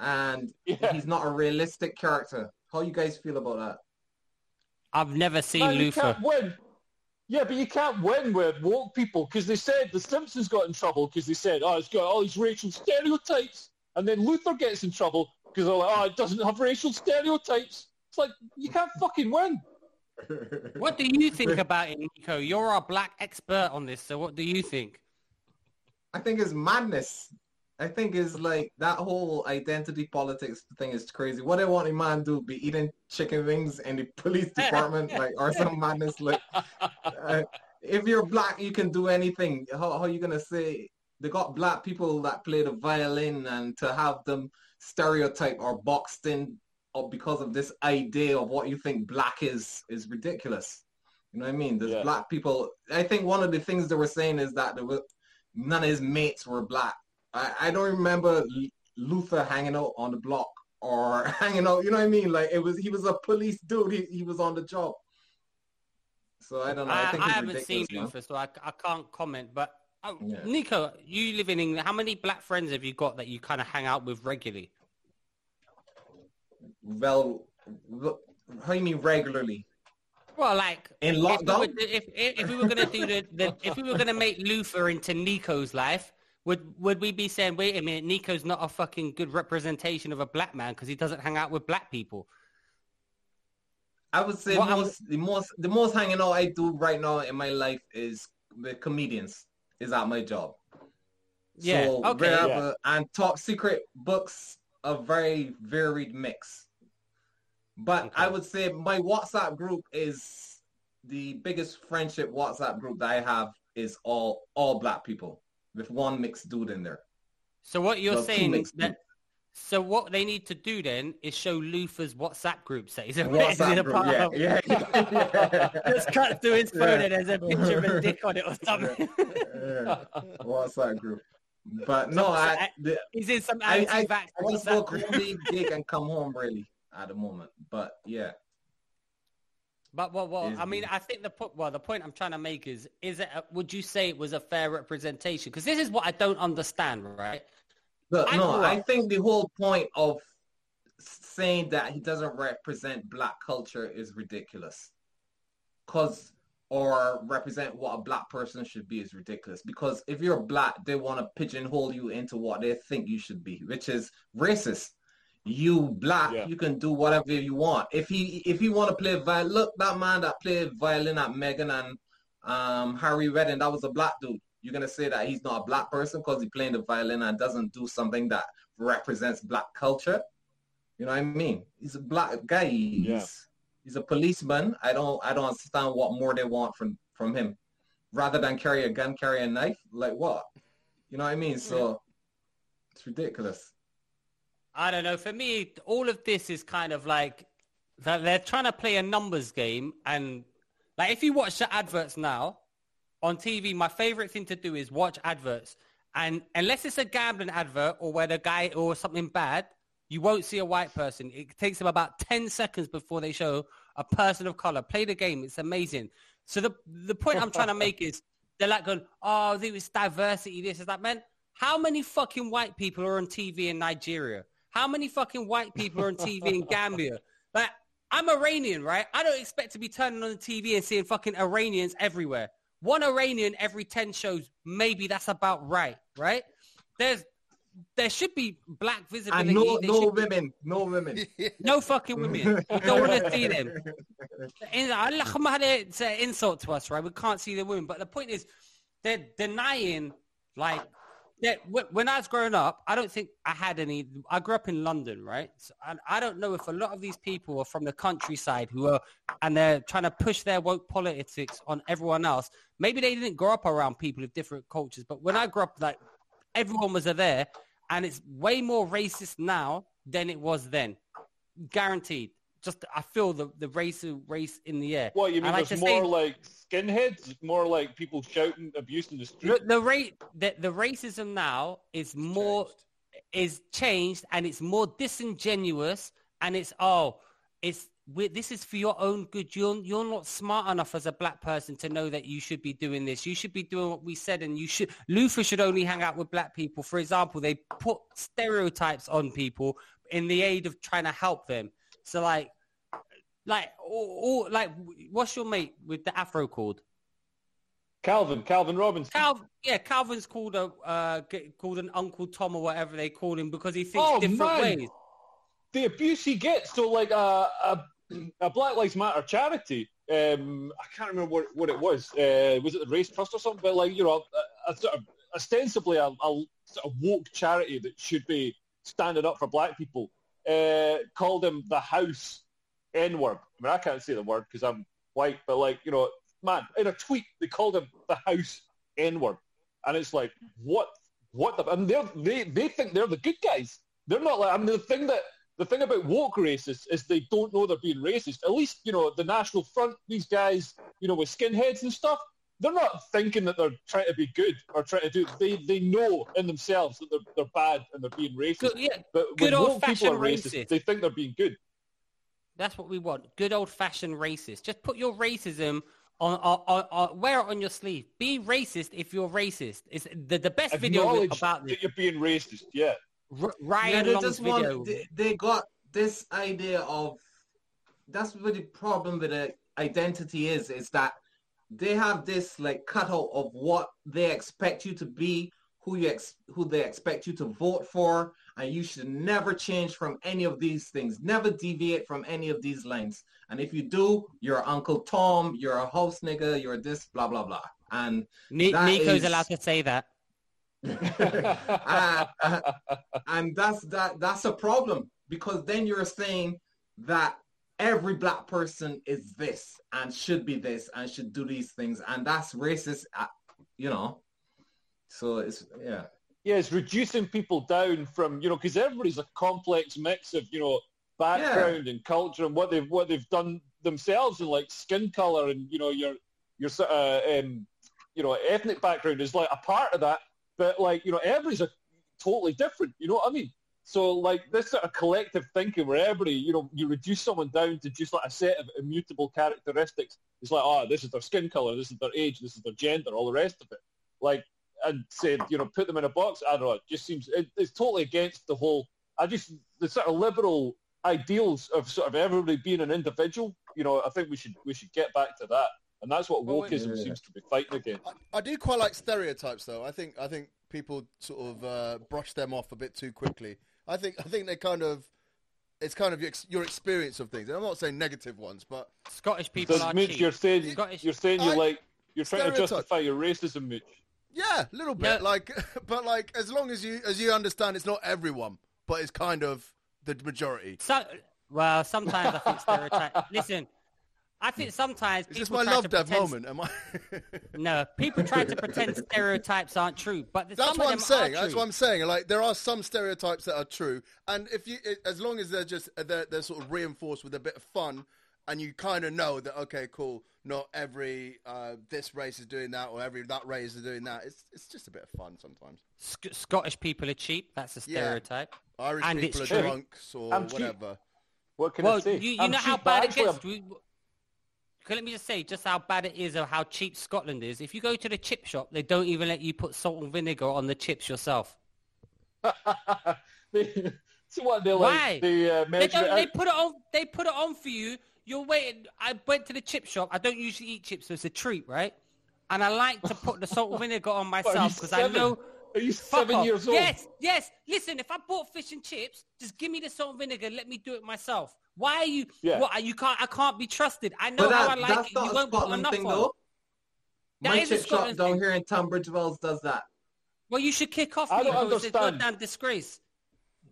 Speaker 4: And
Speaker 2: Yeah.
Speaker 4: he's not a realistic character. How you guys feel about that?
Speaker 1: I've never seen
Speaker 2: Man, you
Speaker 1: Luther.
Speaker 2: can't win. Yeah, but you can't win with woke people because they said the Simpsons got in trouble because they said, oh, it's got all these racial stereotypes. And then Luther gets in trouble because they're like, oh, it doesn't have racial stereotypes. It's like, you can't fucking win.
Speaker 1: What do you think about it, Nico? You're our black expert on this, so what do you think?
Speaker 4: I think it's madness. I think it's like that whole identity politics thing is crazy. What they want a man do be eating chicken wings in the police department, like or some madness. Like, uh, if you're black, you can do anything. How how you gonna say they got black people that play the violin and to have them stereotype or boxed in or because of this idea of what you think black is is ridiculous. You know what I mean? There's
Speaker 2: Yeah.
Speaker 4: black people. I think one of the things they were saying is that there were none of his mates were black. I, I don't remember L- Luther hanging out on the block or hanging out. You know what I mean? Like it was he was a police dude. He he was on the job. So I don't know. I,
Speaker 1: I,
Speaker 4: think
Speaker 1: I haven't seen
Speaker 4: ridiculous, man.
Speaker 1: Luther, so I, I can't comment. But oh,
Speaker 4: Yeah.
Speaker 1: Nico, you live in England. How many black friends have you got that you kind of hang out with regularly?
Speaker 4: Well, wh- how do you mean regularly?
Speaker 1: Well, like
Speaker 4: In
Speaker 1: if we were,
Speaker 4: lockdown?
Speaker 1: if, if, if we were going to do the, the if we were going to make Luther into Nico's life, would would we be saying, wait a minute, Nico's not a fucking good representation of a black man because he doesn't hang out with black people?
Speaker 4: I would say
Speaker 1: What I
Speaker 4: most the most the most hanging out I do right now in my life is with comedians. Is at my job.
Speaker 1: Yeah,
Speaker 4: So
Speaker 1: okay.
Speaker 4: wherever and top secret books a very varied mix. But I would say my WhatsApp group is the biggest friendship WhatsApp group that I have is all all black people with one mixed dude in there.
Speaker 1: So what you're
Speaker 4: Well, two
Speaker 1: saying
Speaker 4: mixed
Speaker 1: that so what they need to do then is show Luther's WhatsApp group that he's
Speaker 4: WhatsApp group,
Speaker 1: part
Speaker 4: yeah,
Speaker 1: of.
Speaker 4: yeah, yeah.
Speaker 1: Just cut through his phone
Speaker 4: Yeah.
Speaker 1: and there's a picture of a dick on it or something.
Speaker 4: Yeah. WhatsApp group. But no,
Speaker 1: So-
Speaker 4: I, the,
Speaker 1: he's in some
Speaker 4: I, I,
Speaker 1: anti-vax
Speaker 4: I just
Speaker 1: WhatsApp
Speaker 4: go
Speaker 1: group.
Speaker 4: comedy gig and come home really at the moment. But yeah,
Speaker 1: But well, well,
Speaker 4: is
Speaker 1: I mean, I think the po- well, the point I'm trying to make is, is it? A, would you say it was a fair representation? Because this is what I don't understand, right?
Speaker 4: but
Speaker 1: I
Speaker 4: no, I think the whole point of saying that he doesn't represent black culture is ridiculous. Cause or represent what a black person should be is ridiculous. Because if you're black, they want to pigeonhole you into what they think you should be, which is racist. You black,
Speaker 2: Yeah.
Speaker 4: you can do whatever you want. If he if he want to play violin, look that man that played violin at Meghan and um, Harry Redding, that was a black dude. You're gonna say that he's not a black person because he playing the violin and doesn't do something that represents black culture. You know what I mean? He's a black guy. He's,
Speaker 2: Yeah.
Speaker 4: he's a policeman. I don't I don't understand what more they want from from him. Rather than carry a gun, carry a knife. Like what? You know what I mean? So it's ridiculous.
Speaker 1: I don't know. For me, all of this is kind of like that they're trying to play a numbers game, and Like if you watch the adverts now on TV, my favorite thing to do is watch adverts. And unless it's a gambling advert or where the guy or something bad, you won't see a white person. It takes them about 10 seconds before they show a person of color. Play the game. It's amazing. So the, the point I'm trying to make is they're like going, oh, was diversity. This is that, man. How many fucking white people are on TV in Nigeria? How many fucking white people are on TV in Gambia? Like, I'm Iranian, right? I don't expect to be turning on the TV and seeing fucking Iranians everywhere. One Iranian every 10 shows, maybe that's about right, right? There's there should be black visibility.
Speaker 4: And no,
Speaker 1: There
Speaker 4: no
Speaker 1: should be-
Speaker 4: women, no women.
Speaker 1: no fucking women. We don't want to see them. It's an insult to us, right? We can't see the women. But the point is, they're denying, like, when I was growing up, I don't think I had any. I grew up in London, right? So, and I don't know if a lot of these people are from the countryside who are, and they're trying to push their woke politics on everyone else. Maybe they didn't grow up around people of different cultures, but when I grew up, like, everyone was there, and it's way more racist now than it was then guaranteed. Just I feel the the race race in the air.
Speaker 2: What you mean?
Speaker 1: Like
Speaker 2: There's
Speaker 1: to say-
Speaker 2: more like skinheads, more like people shouting abuse in the street.
Speaker 1: the, the rate the, the racism now is more is changed and it's more disingenuous and it's oh it's we, this is for your own good you're you're not smart enough as a black person to know that you should be doing this you should be doing what we said and you should luther should only hang out with black people for example they put stereotypes on people in the aid of trying to help them so like like or, or like what's your mate with the afro called
Speaker 2: Calvin, Calvin Robinson.
Speaker 1: Cal, yeah, Calvin's called a uh, called an Uncle Tom or whatever they call him because he thinks
Speaker 2: Oh,
Speaker 1: different
Speaker 2: man.
Speaker 1: ways.
Speaker 2: the abuse he gets. So like a a, a Black Lives Matter charity. Um, I can't remember what, what it was. Uh, was it the Race Trust or something? But like you know, a, a sort of ostensibly a, a sort of woke charity that should be standing up for Black people. Uh, called him the House N word. I mean, I can't say the word because I'm white, but like you know, man, in a tweet they called him the House N word, and it's like what what the and they they think they're the good guys. They're not like I mean the thing that the thing about woke racists is they don't know they're being racist. At least, you know, the National Front, these guys, you know, with skinheads and stuff, they're not thinking that they're trying to be good or trying to do. They they know in themselves that they're they're bad and they're being racist.
Speaker 1: Good, yeah,
Speaker 2: but
Speaker 1: good
Speaker 2: when woke people are racist,
Speaker 1: racist.
Speaker 2: they think they're being good.
Speaker 1: that's what we want. Good old fashioned racist. Just put your racism on, on, on, on wear it on your sleeve. Be racist if you're racist. It's the the best video about this.
Speaker 2: that you're being racist. Yeah.
Speaker 1: R-
Speaker 4: Yeah,
Speaker 1: Ryan
Speaker 4: they
Speaker 1: Long's
Speaker 4: just
Speaker 1: video.
Speaker 4: want. They, they got this idea of. That's what the problem with the identity is. Is that they have this like cutout of what they expect you to be, who you ex- who they expect you to vote for, and you should never change from any of these things. Never deviate from any of these lines. And if you do, you're Uncle Tom, you're a house nigga, you're this, blah blah blah. And
Speaker 1: Ni- Nico's
Speaker 4: is-
Speaker 1: allowed to say that.
Speaker 4: uh, uh, and that's that that's a problem because then you're saying that every black person is this and should be this and should do these things and that's racist uh, you know so it's yeah
Speaker 2: Yeah, it's reducing people down from you know because everybody's a complex mix of you know background and culture and what they've what they've done themselves and like skin color and you know your your sort of um, you know ethnic background is like a part of that, but like you know everybody's a totally different. You know what I mean? So like this sort of collective thinking where everybody you know you reduce someone down to just like a set of immutable characteristics. It's like oh this is their skin color, this is their age, this is their gender, all the rest of it. Like and said, you know, put them in a box. I don't know. It just seems it, it's totally against the whole. I just the sort of liberal ideals of sort of everybody being an individual. You know, I think we should we should get back to that, and that's what
Speaker 3: Well,
Speaker 2: wokeism
Speaker 4: Yeah.
Speaker 2: seems to be fighting against.
Speaker 3: I, I do quite like stereotypes, though. I think I think people sort of uh, brush them off a bit too quickly. I think I think they kind of it's kind of your, ex- your experience of things. And I'm not saying negative ones, but
Speaker 1: Scottish people
Speaker 2: So,
Speaker 1: are
Speaker 2: Mitch,
Speaker 1: cheap.
Speaker 2: you're saying
Speaker 1: Scottish-
Speaker 2: you're saying you
Speaker 3: I-
Speaker 2: like you're trying to justify your racism, Mitch.
Speaker 3: yeah, a little bit.
Speaker 1: No.
Speaker 3: Like, but like as long as you as you understand, it's not everyone, but it's kind of the majority.
Speaker 1: So, well, sometimes I think stereotype. Listen, I think sometimes
Speaker 3: Is this
Speaker 1: people
Speaker 3: my
Speaker 1: try
Speaker 3: love
Speaker 1: to
Speaker 3: dev
Speaker 1: pretend.
Speaker 3: moment? Am I?
Speaker 1: No, people try to pretend stereotypes aren't true, but
Speaker 3: That's
Speaker 1: some
Speaker 3: what
Speaker 1: of
Speaker 3: I'm
Speaker 1: them
Speaker 3: saying. That's what I'm saying. Like there are some stereotypes that are true, and if you, it, as long as they're just they're, they're sort of reinforced with a bit of fun and you kind of know that okay, cool. Not every uh, this race is doing that, or every that race is doing that. It's it's just a bit of fun sometimes.
Speaker 1: Sc- Scottish people are cheap. That's a
Speaker 3: Yeah.
Speaker 1: stereotype.
Speaker 3: Irish
Speaker 1: And
Speaker 3: people are
Speaker 1: true.
Speaker 3: drunks or
Speaker 2: I'm cheap.
Speaker 3: whatever.
Speaker 2: What can
Speaker 1: Well,
Speaker 2: I say?
Speaker 1: you, you
Speaker 2: I'm
Speaker 1: know how bad it gets. We, okay, let me just say just how bad it is or how cheap Scotland is. If you go to the chip shop, they don't even let you put salt and vinegar on the chips yourself.
Speaker 2: They, so what? They
Speaker 1: Why?
Speaker 2: like they uh,
Speaker 1: They. They put it on. They put it on for you. You're waiting. I went to the chip shop. I don't usually eat chips, so it's a treat, right? And I like to put the salt and vinegar on
Speaker 2: What, are you
Speaker 1: myself because I know.
Speaker 2: Are you seven
Speaker 1: off.
Speaker 2: years old?
Speaker 1: Yes, yes. Listen, if I bought fish and chips, just give me the salt and vinegar. Let me do it myself. Why are you?
Speaker 2: Yeah.
Speaker 1: What? You can't. I can't be trusted. I know
Speaker 4: But
Speaker 1: how I like
Speaker 4: that's
Speaker 1: it.
Speaker 4: not
Speaker 1: You
Speaker 4: a
Speaker 1: won't put
Speaker 4: Scotland
Speaker 1: enough
Speaker 4: thing, though.
Speaker 1: That
Speaker 4: My
Speaker 1: is a
Speaker 4: chip shop
Speaker 1: Scotland
Speaker 4: down
Speaker 1: thing.
Speaker 4: here in Tunbridge Wells does that.
Speaker 1: Well, you should kick off.
Speaker 2: I don't
Speaker 1: Nico. It's a
Speaker 2: understand.
Speaker 1: goddamn disgrace.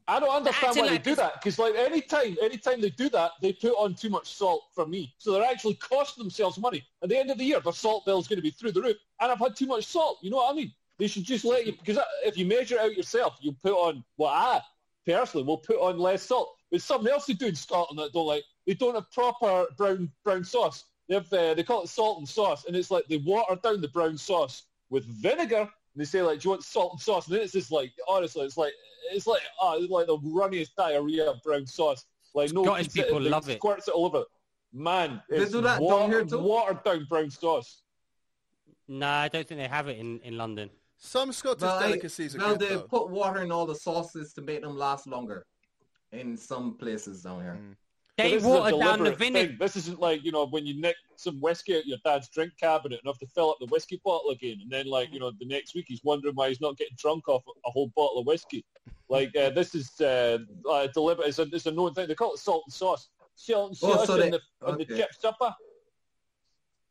Speaker 2: I don't understand why
Speaker 1: like
Speaker 2: they do
Speaker 1: this-
Speaker 2: that because like anytime anytime they do that they put on too much salt for me so they're actually costing themselves money at the end of the year their salt bill is going to be through the roof and I've had too much salt you know what I mean they should just let you because if you measure it out yourself you put on well I personally will put on less salt there's something else they do in Scotland that I don't like they don't have proper brown brown sauce they have uh, they call it salt and sauce and it's like they water down the brown sauce with vinegar and they say like, do you want salt and sauce? And then it's just like, honestly, it's like, it's like, oh, it's like the runniest diarrhea of brown sauce. Like no,
Speaker 1: Scottish
Speaker 2: consi-
Speaker 1: people
Speaker 2: they
Speaker 1: love it.
Speaker 2: Squirts it all over. Man,
Speaker 4: They
Speaker 2: it's
Speaker 4: do that down
Speaker 2: water,
Speaker 4: here too?
Speaker 2: watered down brown sauce.
Speaker 1: Nah, I don't think they have it in, in London.
Speaker 3: Some Scottish
Speaker 4: Well, I-
Speaker 3: delicacies are
Speaker 4: well,
Speaker 3: good
Speaker 4: they
Speaker 3: though.
Speaker 4: put water in all the sauces to make them last longer in some places down here.
Speaker 3: Mm.
Speaker 1: They
Speaker 2: this is
Speaker 1: water down the vinegar.
Speaker 2: This isn't like, you know, when you nick some whiskey out your dad's drink cabinet and have to fill up the whiskey bottle again. And then, like, you know, the next week he's wondering why he's not getting drunk off a whole bottle of whiskey. Like, uh, this is uh, uh, deliberate. It's a, it's a known thing. They call it salt and sauce. Salt and
Speaker 4: Oh,
Speaker 2: sauce
Speaker 4: so
Speaker 2: in
Speaker 4: they-
Speaker 2: the, on the
Speaker 4: okay.
Speaker 2: chip supper.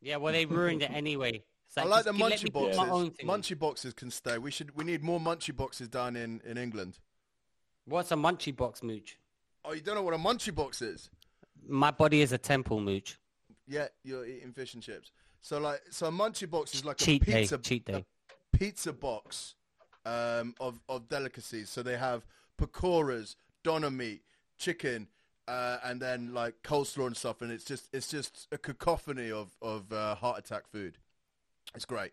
Speaker 1: Yeah, well, they ruined it anyway. It's
Speaker 3: I
Speaker 1: like,
Speaker 3: like the munchie boxes.
Speaker 1: my own thing.
Speaker 3: Munchie boxes can stay. We should. We need more munchie boxes down in in England.
Speaker 1: What's a munchie box, Mooch?
Speaker 3: Oh, you don't know what a munchie box is?
Speaker 1: My body is a temple, Mooch.
Speaker 3: Yeah, you're eating fish and chips. So like, so a munchie box is like
Speaker 1: Cheat
Speaker 3: a
Speaker 1: day,
Speaker 3: pizza
Speaker 1: cheat day.
Speaker 3: a pizza box um, of of delicacies. So they have pakoras, doner meat, chicken, uh, and then like coleslaw and stuff. And it's just it's just a cacophony of of uh, heart attack food. It's great.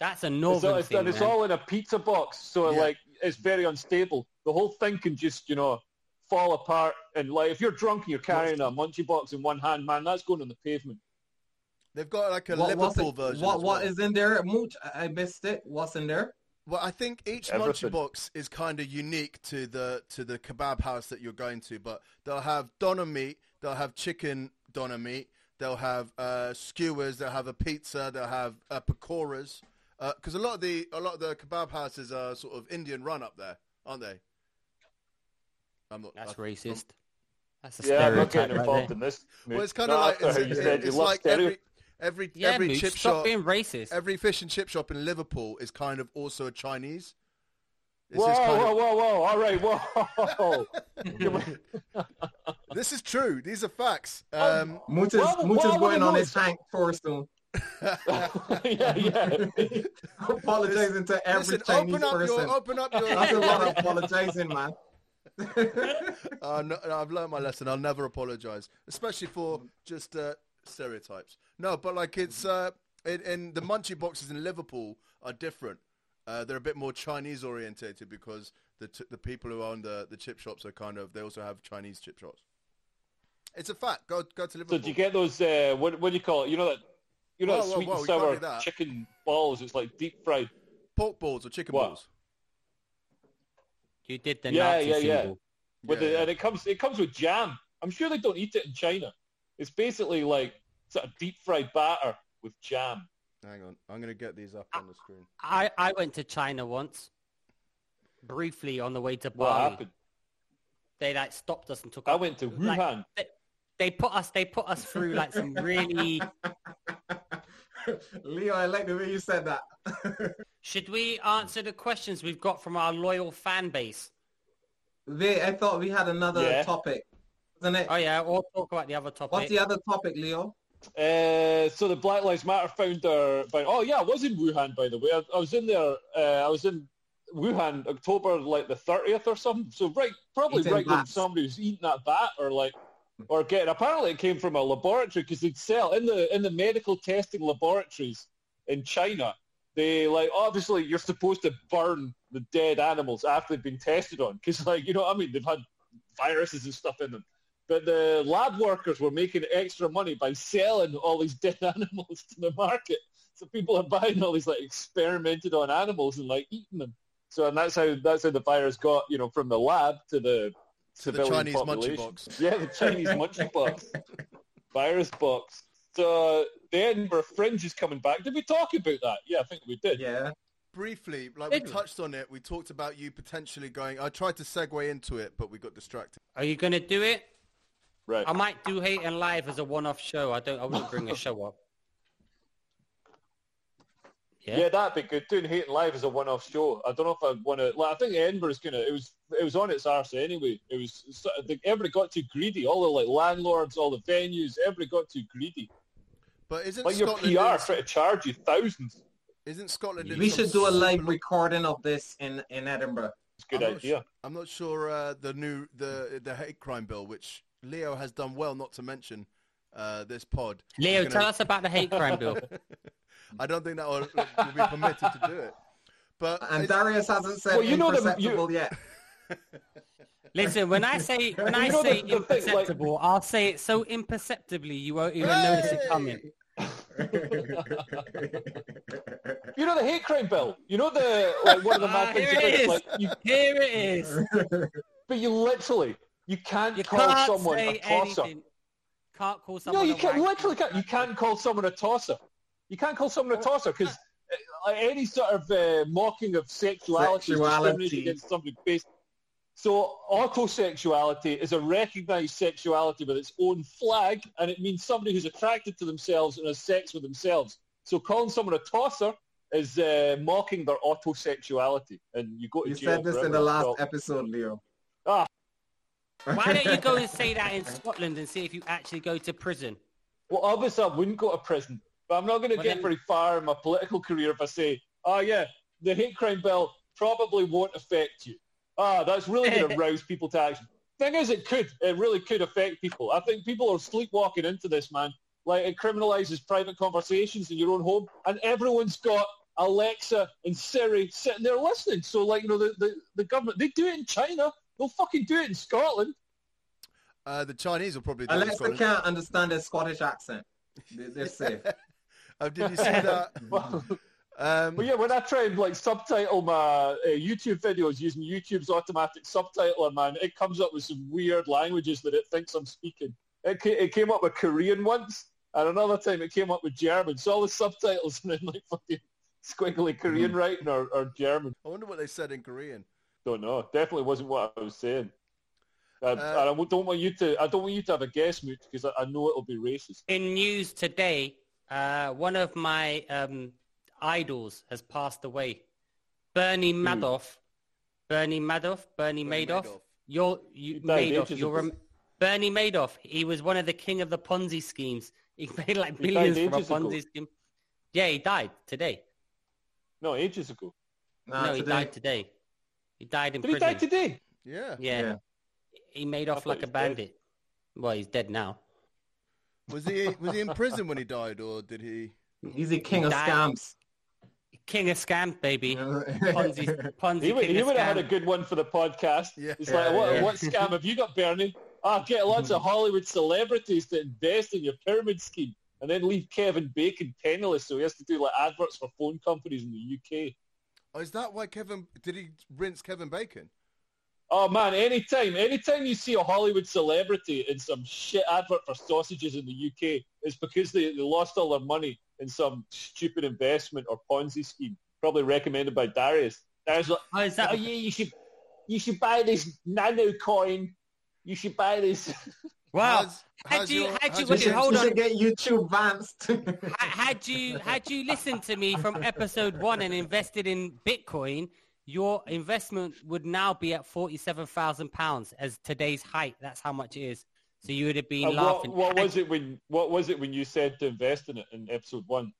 Speaker 1: That's a
Speaker 2: It's,
Speaker 1: northern
Speaker 2: all, it's,
Speaker 1: thing,
Speaker 2: and it's
Speaker 1: man.
Speaker 2: all in a pizza box, so
Speaker 3: Yeah.
Speaker 2: like it's very unstable. The whole thing can just, you know, fall apart. And like if you're drunk and you're carrying a munchie box in one hand, man, that's going on the pavement.
Speaker 3: They've got like a
Speaker 4: What,
Speaker 3: Liverpool
Speaker 4: it-
Speaker 3: version.
Speaker 4: what what
Speaker 3: well.
Speaker 4: is in there? Mooch, I I missed it. What's in there?
Speaker 3: Well, I think each
Speaker 2: Everything.
Speaker 3: munchie box is kind of unique to the to the kebab house that you're going to, but they'll have doner meat, they'll have chicken doner meat, they'll have uh, skewers, they'll have a pizza, they'll have uh, pakoras, because a lot of the a lot of the kebab houses are sort of Indian run up there, aren't they? I'm not.
Speaker 1: That's
Speaker 3: I-
Speaker 1: racist. That's a
Speaker 2: Yeah, I'm not
Speaker 1: stereotype
Speaker 2: getting involved
Speaker 1: there.
Speaker 2: in this.
Speaker 3: Well, it's
Speaker 2: Not
Speaker 3: kind of like
Speaker 2: after
Speaker 3: it's,
Speaker 2: you
Speaker 3: it's-
Speaker 2: said
Speaker 3: it's
Speaker 2: love
Speaker 3: like
Speaker 2: stereo-
Speaker 3: every every
Speaker 1: Yeah,
Speaker 3: every
Speaker 1: Mooch,
Speaker 3: chip
Speaker 1: stop
Speaker 3: shop,
Speaker 1: being racist.
Speaker 3: every fish and chip shop in Liverpool is kind of also a Chinese. This
Speaker 2: Whoa,
Speaker 3: is kind
Speaker 2: whoa,
Speaker 3: of-
Speaker 2: whoa, whoa! All right, whoa.
Speaker 3: This is true. These are facts.
Speaker 2: Oh,
Speaker 3: Um,
Speaker 4: Mooch is,
Speaker 2: Well,
Speaker 4: Mooch is
Speaker 2: well,
Speaker 4: going
Speaker 2: well,
Speaker 4: on his
Speaker 2: it's-
Speaker 4: Hank tour soon.
Speaker 2: yeah, yeah.
Speaker 4: Apologizing to every
Speaker 3: Listen,
Speaker 4: Chinese
Speaker 3: open up
Speaker 4: person.
Speaker 3: your, open up your.
Speaker 4: That's a lot of apologizing, man.
Speaker 3: Uh, no, no, I've learned my lesson. I'll never apologize, especially for just uh, stereotypes. No, but like it's uh, in, in the munchie boxes in Liverpool are different. Uh, they're a bit more Chinese orientated because the t- the people who own the, the chip shops are kind of they also have Chinese chip shops. It's a fact. Go go to Liverpool.
Speaker 2: So do you get those? Uh, what what do you call it? You know that. You know
Speaker 3: Whoa, whoa,
Speaker 2: sweet
Speaker 3: whoa,
Speaker 2: and sour chicken balls. It's like deep fried.
Speaker 3: Pork balls or chicken
Speaker 2: What?
Speaker 3: balls?
Speaker 1: You did the
Speaker 2: Yeah,
Speaker 1: Nazi
Speaker 2: yeah, yeah. With
Speaker 3: Yeah,
Speaker 2: the,
Speaker 3: yeah.
Speaker 2: and it comes it comes with jam. I'm sure they don't eat it in China. It's basically like sort of deep fried batter with jam.
Speaker 3: Hang on, I'm gonna get these up on the screen.
Speaker 1: I, I went to China once, briefly on the way to
Speaker 2: What
Speaker 1: Bali.
Speaker 2: happened?
Speaker 1: They like stopped us and took.
Speaker 2: I
Speaker 1: us-
Speaker 2: went to
Speaker 1: like,
Speaker 2: Wuhan.
Speaker 1: they, they put us. They put us through like some really.
Speaker 4: Leo, I like the way you said that.
Speaker 1: Should we answer the questions we've got from our loyal fan base?
Speaker 4: Wait, I thought we had another
Speaker 2: Yeah.
Speaker 4: topic. Isn't it?
Speaker 1: Oh yeah, we'll talk about the other topic.
Speaker 4: What's the other topic, Leo?
Speaker 2: Uh, so the Black Lives Matter founder, by, oh yeah, I was in Wuhan by the way. I, I was in there. Uh, I was in Wuhan October like the thirtieth or something. So right, probably
Speaker 4: Eating
Speaker 2: right when
Speaker 4: bats.
Speaker 2: somebody was eating that bat or like or getting. Apparently, it came from a laboratory because they'd sell in the in the medical testing laboratories in China. They like obviously you're supposed to burn the dead animals after they've been tested on because like you know what I mean they've had viruses and stuff in them. But the lab workers were making extra money by selling all these dead animals to the market. So people are buying all these like experimented on animals and like eating them. So and that's how that's how the virus got you know from the lab to the
Speaker 3: To the
Speaker 2: civilian
Speaker 3: Chinese munchie
Speaker 2: population.
Speaker 3: box.
Speaker 2: Yeah, the Chinese munchie box, virus box. So the Edinburgh Fringe is coming back. Did we talk about that? Yeah, I think we did.
Speaker 4: Yeah.
Speaker 3: Briefly, like we
Speaker 1: we?
Speaker 3: touched on it, we talked about you potentially going. I tried to segue into it, but we got distracted.
Speaker 1: Are you gonna do it?
Speaker 2: Right.
Speaker 1: I might do Hate and Live as a one-off show. I don't. I wouldn't bring a show up. Yeah.
Speaker 2: Yeah, that'd be good. Doing Hate and Live as a one-off show. I don't know if I want to. Like, I think Edinburgh's gonna. It was. It was on its arse anyway. It was. sort of- Everybody got too greedy. All the like landlords, all the venues. Everybody got too greedy.
Speaker 3: But isn't
Speaker 2: Like your
Speaker 3: Scotland?
Speaker 2: PR
Speaker 3: in-
Speaker 2: trying to charge you thousands.
Speaker 3: isn't Scotland? in
Speaker 4: We should do a live
Speaker 3: similar-
Speaker 4: recording of this in, in Edinburgh.
Speaker 2: It's a good
Speaker 3: I'm not
Speaker 2: idea.
Speaker 3: su- I'm not sure uh, the new the the hate crime bill, which Leo has done well not to mention uh, this pod.
Speaker 1: Leo, tell
Speaker 3: gonna-
Speaker 1: us about the hate crime bill.
Speaker 3: I don't think that will, will be permitted to do it. But
Speaker 4: And Darius hasn't said
Speaker 2: Well, you know the-
Speaker 4: imperceptible
Speaker 2: you-
Speaker 4: yet.
Speaker 1: Listen, when I say when I
Speaker 2: You know
Speaker 1: say
Speaker 2: the- the thing, like-
Speaker 1: imperceptible, I'll say it so imperceptibly you won't even notice it coming.
Speaker 2: You know the hate crime bill. You know the like one of the
Speaker 1: Ah,
Speaker 2: mad things
Speaker 1: here
Speaker 2: about
Speaker 1: it
Speaker 2: it,
Speaker 1: is.
Speaker 2: like you,
Speaker 1: Here it is.
Speaker 2: but you literally you can't
Speaker 1: You
Speaker 2: call
Speaker 1: can't
Speaker 2: someone
Speaker 1: say
Speaker 2: a tosser.
Speaker 1: anything. Can't call someone.
Speaker 2: No, you
Speaker 1: a
Speaker 2: can't.
Speaker 1: wanker.
Speaker 2: Literally, can't. You can't call someone a tosser. You can't call someone a tosser because any sort of uh, mocking of sexuality, is
Speaker 4: Sexuality.
Speaker 2: discrimination against somebody based. So autosexuality is a recognised sexuality with its own flag, and it means somebody who's attracted to themselves and has sex with themselves. So calling someone a tosser is uh, mocking their autosexuality, and you go to
Speaker 4: You
Speaker 2: jail
Speaker 4: said this in the last
Speaker 2: So-
Speaker 4: episode, Leo.
Speaker 2: Ah.
Speaker 1: Why don't you go and say that in Scotland and see if you actually go to prison?
Speaker 2: Well, obviously I wouldn't go to prison, but I'm not going to
Speaker 1: Well,
Speaker 2: get
Speaker 1: then-
Speaker 2: very far in my political career if I say, oh yeah, the hate crime bill probably won't affect you. Ah, that's really going to rouse people to action. Thing is, it could. It really could affect people. I think people are sleepwalking into this, man. Like, it criminalizes private conversations in your own home, and everyone's got Alexa and Siri sitting there listening. So, like, you know, the, the, the government, they do it in China. They'll fucking do it in Scotland.
Speaker 3: uh, the Chinese will probably do it in
Speaker 4: Alexa
Speaker 3: Scotland.
Speaker 4: can't understand the Scottish accent. They- They're safe.
Speaker 3: Oh, did you see that? Um,
Speaker 2: Well, yeah, when I try and like subtitle my uh, YouTube videos using YouTube's automatic subtitler, man, it comes up with some weird languages that it thinks I'm speaking. It, ca- it came up with Korean once, and another time it came up with German. So all the subtitles are in like fucking squiggly Korean writing or, or German.
Speaker 3: I wonder what they said in Korean.
Speaker 2: Don't know. Definitely wasn't what I was saying. Uh,
Speaker 3: Uh,
Speaker 2: and I don't want you to. I don't want you to have a guess, Mooch, because I, I know it'll be racist.
Speaker 1: In news today, uh, one of my um, idols has passed away. Bernie Madoff. Bernie Madoff. Bernie,
Speaker 3: Bernie
Speaker 1: Madoff.
Speaker 3: Madoff.
Speaker 1: You're you
Speaker 2: He died
Speaker 1: Madoff. You're
Speaker 2: ago.
Speaker 1: Bernie Madoff. He was one of the king of the Ponzi schemes. He made like
Speaker 2: He died
Speaker 1: billions from a
Speaker 2: ages ago.
Speaker 1: Ponzi scheme. Yeah, he died today.
Speaker 2: No, ages ago.
Speaker 4: Nah,
Speaker 1: no, he died today. He died in
Speaker 2: Did he
Speaker 1: prison.
Speaker 2: die today?
Speaker 3: Yeah.
Speaker 1: Yeah.
Speaker 4: Yeah.
Speaker 1: He made off like a
Speaker 2: was dead.
Speaker 1: bandit. Well, he's dead now.
Speaker 3: Was he was he in prison when he died, or did he?
Speaker 4: He's the king of
Speaker 1: Died.
Speaker 4: scams.
Speaker 1: King of scam, baby. Ponzi, Ponzi
Speaker 2: He would,
Speaker 1: king
Speaker 2: he
Speaker 1: of
Speaker 2: would have had a
Speaker 1: scam.
Speaker 2: good one for the podcast.
Speaker 3: Yeah.
Speaker 2: It's
Speaker 4: Yeah,
Speaker 2: like, what,
Speaker 4: yeah.
Speaker 2: what scam have you got, Bernie? I get lots of Hollywood celebrities to invest in your pyramid scheme and then leave Kevin Bacon penniless so he has to do like adverts for phone companies in the UK.
Speaker 3: Oh, is that why Kevin? Did he rinse Kevin Bacon?
Speaker 2: Oh man, anytime, anytime you see a Hollywood celebrity in some shit advert for sausages in the UK, it's because they, they lost all their money in some stupid investment or Ponzi scheme, probably recommended by Darius. Darius was
Speaker 1: Oh, is that
Speaker 2: oh yeah, you should, you should buy this nano coin. You should buy this.
Speaker 1: wow?
Speaker 3: How's-
Speaker 1: Had you-
Speaker 3: your-
Speaker 1: had you-
Speaker 3: your-
Speaker 4: We should,
Speaker 1: hold
Speaker 4: we
Speaker 1: on.
Speaker 4: should get YouTube Vanced.
Speaker 1: Ha- had you had you listened to me from episode one and invested in Bitcoin, your investment would now be at forty-seven thousand pounds as today's height. That's how much it is. So you would have been
Speaker 2: And what,
Speaker 1: laughing.
Speaker 2: what was it when what was it when you said to invest in it in episode one?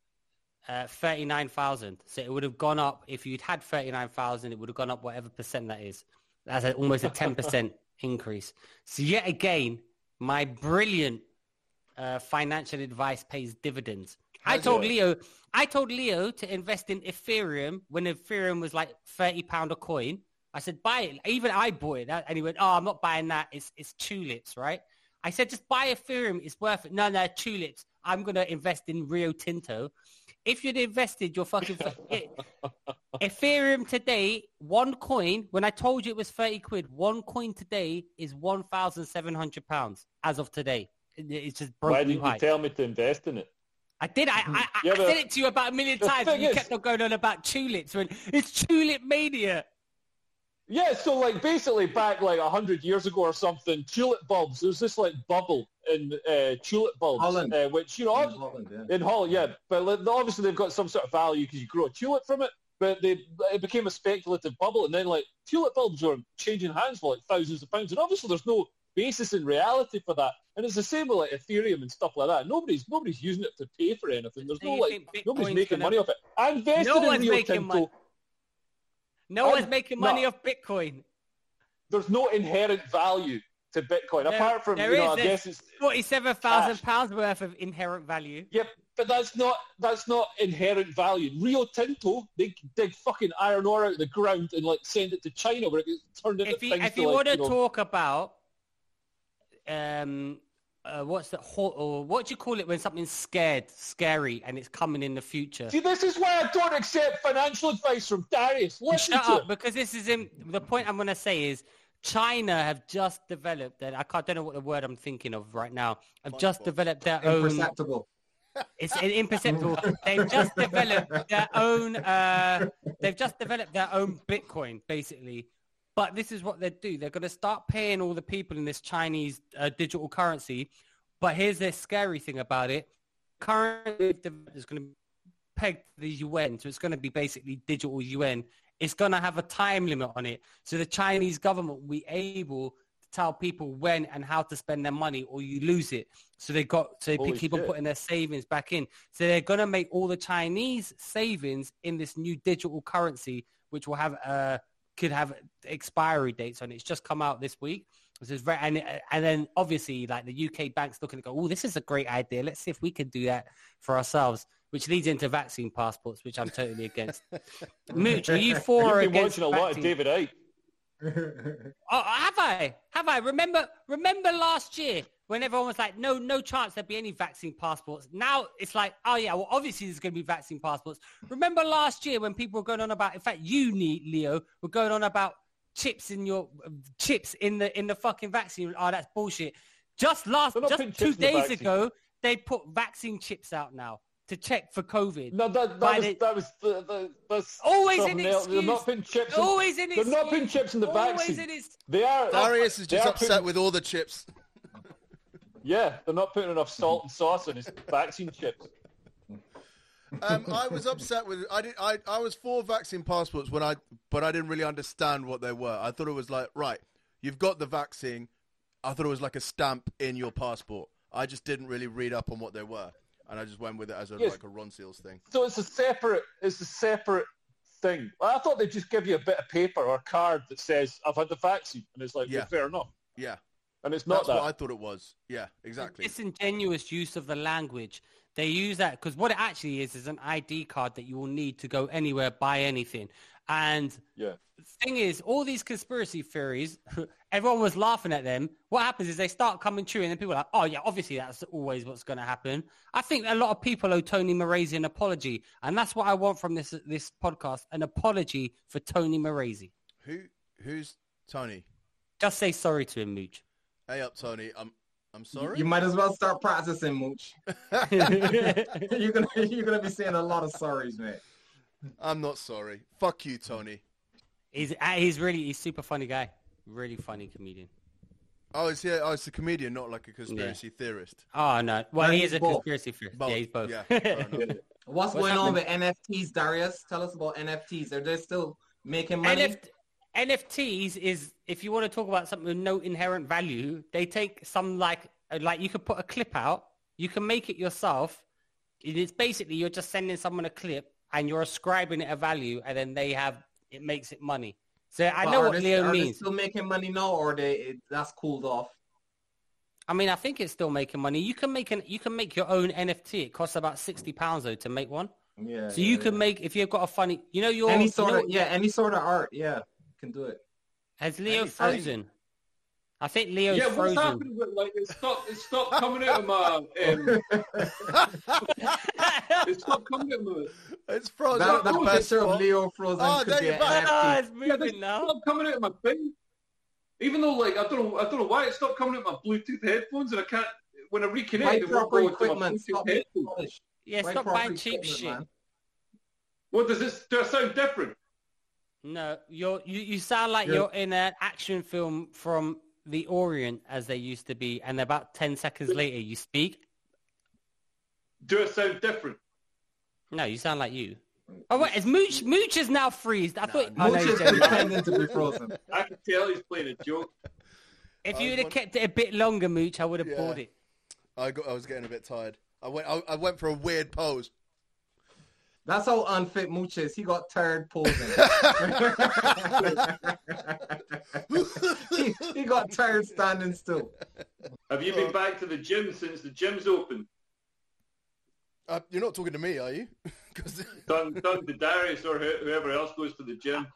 Speaker 1: Uh, thirty-nine thousand. So it would have gone up if you'd had thirty-nine thousand. It would have gone up whatever percent that is. That's a, almost a ten percent increase. So yet again, my brilliant uh, financial advice pays dividends. I told
Speaker 2: it?
Speaker 1: Leo, I told Leo to invest in Ethereum when Ethereum was like thirty pound a coin. I said buy it. Even I bought it, and he went, "Oh, I'm not buying that. It's it's tulips, right?" I said, "Just buy Ethereum. It's worth it." No, no, tulips. I'm gonna invest in Rio Tinto. If you'd invested your fucking Ethereum today, one coin. When I told you it was thirty quid, one coin today is one thousand seven hundred pounds as of today. It's just broke
Speaker 2: Why didn't you tell me to invest in it?
Speaker 1: I did. I, I, I,
Speaker 2: Yeah,
Speaker 1: I said it to you about a million times, and you
Speaker 2: is-
Speaker 1: kept on going on about tulips. When it's tulip mania.
Speaker 2: Yeah, so like basically back like a hundred years ago or something, tulip bulbs. There's this like bubble in uh, tulip bulbs,
Speaker 4: Holland.
Speaker 2: uh, which you know
Speaker 4: In Holland, yeah.
Speaker 2: in Holland, yeah. But like, obviously they've got some sort of value because you grow a tulip from it. But they it became a speculative bubble, and then like tulip bulbs were changing hands for like thousands of pounds, and obviously there's no basis in reality for that. And it's the same with like Ethereum and stuff like that. Nobody's nobody's using it to pay for anything. There's
Speaker 1: Do
Speaker 2: no like nobody's making
Speaker 1: gonna-
Speaker 2: money off it. I invested
Speaker 1: No
Speaker 2: in
Speaker 1: one's
Speaker 2: Rio Tinto.
Speaker 1: money. No
Speaker 2: I'm-
Speaker 1: one's making money
Speaker 2: no.
Speaker 1: off Bitcoin.
Speaker 2: There's no inherent value to Bitcoin
Speaker 1: There-
Speaker 2: apart from you know I guess it's
Speaker 1: Forty-seven thousand pounds worth of inherent value.
Speaker 2: Yep, but that's not that's not inherent value. Rio Tinto, they dig fucking iron ore out of the ground and like send it to China where it gets turned into
Speaker 1: If you
Speaker 2: things
Speaker 1: if you
Speaker 2: like,
Speaker 1: want to
Speaker 2: you know,
Speaker 1: talk about um. Uh, what's the ho- or what do you call it when something's scared, scary, and it's coming in the future?
Speaker 2: See, this is why I don't accept financial advice from Darius. Listen
Speaker 1: Shut
Speaker 2: to
Speaker 1: up,
Speaker 2: it.
Speaker 1: because this is in, the point I'm going to say is China have just developed, that. I can't, don't know what the word I'm thinking of right now. I've just developed their own.
Speaker 4: Imperceptible.
Speaker 1: It's imperceptible. they've just developed their own. Uh, they've just developed their own Bitcoin, basically. But this is what they do. They're going to start paying all the people in this Chinese uh, digital currency. But here's the scary thing about it: currently is going to be pegged to the yuan, so it's going to be basically digital yuan. It's going to have a time limit on it, so the Chinese government will be able to tell people when and how to spend their money, or you lose it. So they got so they
Speaker 2: Holy
Speaker 1: keep on putting their savings back in. So they're going to make all the Chinese savings in this new digital currency, which will have uh, could have expiry dates on it. It's just come out this week. This is very, and, and then obviously like the UK banks looking to go, oh, this is a great idea. Let's see if we can do that for ourselves, which leads into vaccine passports, which I'm totally against. Mooch, are you for or
Speaker 2: You've been
Speaker 1: against
Speaker 2: watching a lot of David Icke.
Speaker 1: Oh, have I? Have I? Remember, remember last year when everyone was like, no, no chance there'd be any vaccine passports. Now it's like, oh yeah, well obviously there's going to be vaccine passports. Remember last year when people were going on about, in fact, you need Leo were going on about chips in your chips in the in the fucking vaccine. Oh, that's bullshit. Just last, just two
Speaker 2: chips in the
Speaker 1: days ago, they put vaccine chips out now to check for COVID.
Speaker 2: No, that, that was
Speaker 1: the-
Speaker 2: that was the, the that's
Speaker 1: Always an
Speaker 2: something else. They're
Speaker 1: excuse.
Speaker 2: not putting chips. In,
Speaker 1: Always in
Speaker 2: they're not putting chips in the
Speaker 1: Always
Speaker 2: vaccine.
Speaker 1: in his
Speaker 2: They are.
Speaker 3: Darius is just upset
Speaker 2: putting-
Speaker 3: with all the chips.
Speaker 2: Yeah, they're not putting enough salt and sauce on his vaccine chips.
Speaker 3: Um, I was upset with. I did. I, I was for vaccine passports when I, but I didn't really understand what they were. I thought it was like, right, you've got the vaccine. I thought it was like a stamp in your passport. I just didn't really read up on what they were, and I just went with it as a,
Speaker 2: Yes.
Speaker 3: like a Ronseal's thing.
Speaker 2: So it's a separate. It's a separate thing. I thought they'd just give you a bit of paper or a card that says I've had the vaccine, and it's like,
Speaker 3: Yeah.
Speaker 2: well, fair enough.
Speaker 3: Yeah,
Speaker 2: And it's not
Speaker 3: that's
Speaker 2: that.
Speaker 3: what I thought it was. Yeah, exactly.
Speaker 1: disingenuous use of the language. They use that because what it actually is is an ID card that you will need to go anywhere, buy anything. And
Speaker 2: Yeah.
Speaker 1: the thing is, all these conspiracy theories, everyone was laughing at them. What happens is they start coming true, and then people are like, "Oh yeah, obviously that's always what's going to happen." I think a lot of people owe Tony Morazi an apology, and that's what I want from this this podcast: an apology for Tony Morazi.
Speaker 3: Who who's Tony?
Speaker 1: Just say sorry to him, Mooch.
Speaker 3: Hey up, Tony. I'm I'm sorry.
Speaker 4: You might as well start practicing, Mooch. you're gonna you're gonna be saying a lot of sorries, mate.
Speaker 3: I'm not sorry. Fuck you, Tony.
Speaker 1: he's uh, he's really he's super funny guy, really funny comedian.
Speaker 3: Oh, is he? Oh, it's a comedian, not like a conspiracy theorist.
Speaker 1: Oh no! Well,
Speaker 4: No,
Speaker 1: he is a
Speaker 4: both.
Speaker 1: conspiracy theorist.
Speaker 3: Both.
Speaker 1: Yeah, he's both.
Speaker 3: Yeah.
Speaker 4: What's,
Speaker 1: What's
Speaker 4: going on with? NFTs, Darius? Tell us about NFTs. Are they still making money?
Speaker 1: NF- NFTs is if you want to talk about something with no inherent value, they take some like uh, like you could put a clip out, you can make it yourself. It is basically you're just sending someone a clip and you're ascribing it a value, and then they have it makes it money. So I
Speaker 4: But
Speaker 1: know
Speaker 4: are
Speaker 1: what
Speaker 4: they,
Speaker 1: Leo
Speaker 4: are they
Speaker 1: means.
Speaker 4: still making money now, or they it, that's cooled off?
Speaker 1: I mean, I think it's still making money. You can make an you can make your own NFT. It costs about sixty pounds though to make one.
Speaker 4: Yeah.
Speaker 1: So you
Speaker 4: yeah,
Speaker 1: can make if you've got a funny, you know, your
Speaker 4: any
Speaker 1: you
Speaker 4: sort
Speaker 1: know-
Speaker 4: of yeah, any sort of art. Yeah, you can do it.
Speaker 1: Has Leo
Speaker 2: Any-
Speaker 1: frozen? I think Leo's
Speaker 2: yeah, what's
Speaker 1: frozen.
Speaker 2: happening with like it stopped? It stopped coming out of my. Um, it stopped coming out of my.
Speaker 3: It's frozen.
Speaker 4: That,
Speaker 3: at the
Speaker 4: that
Speaker 3: best
Speaker 4: picture of. Leo frozen
Speaker 3: Oh,
Speaker 4: could
Speaker 3: there
Speaker 4: be
Speaker 3: you're
Speaker 4: an
Speaker 3: back.
Speaker 1: Ah,
Speaker 4: NFT.
Speaker 1: it's
Speaker 2: Yeah,
Speaker 1: moving
Speaker 2: it
Speaker 1: now.
Speaker 2: stopped coming out of my thing. Even though, like, I don't know, I don't know why it stopped coming out of my Bluetooth headphones, and I can't. When I reconnect,
Speaker 4: Buy
Speaker 2: it won't
Speaker 4: proper
Speaker 2: go into my
Speaker 4: equipment.
Speaker 2: Bluetooth
Speaker 4: Stop
Speaker 2: headphones.
Speaker 1: Yeah, stop buying cheap shit.
Speaker 4: man.
Speaker 2: What does this? Do I sound different?
Speaker 1: No, you're you, you sound like
Speaker 4: You're-
Speaker 1: you're in an action film from the Orient as they used to be, and about ten seconds later you speak.
Speaker 2: Do I sound different?
Speaker 1: No, you sound like you. Mm. Oh wait, is Mooch Mooch is now freezed. I thought oh, no,
Speaker 4: Mooch
Speaker 1: he's
Speaker 4: is pretending to be frozen.
Speaker 2: I can tell he's playing a joke.
Speaker 1: if you
Speaker 3: was
Speaker 1: would have kept it a bit longer, Mooch, I would have
Speaker 3: Yeah.
Speaker 1: bought it.
Speaker 3: I got. I was getting a bit tired. I went. I, I went for a weird pose.
Speaker 4: That's how unfit Mooch is. He got tired posing. he, he got tired standing still.
Speaker 2: Have you been back to the gym since the gym's open?
Speaker 3: Uh, you're not talking to me, are you? 'Cause-
Speaker 2: Done, done to Darius or whoever else goes to the gym.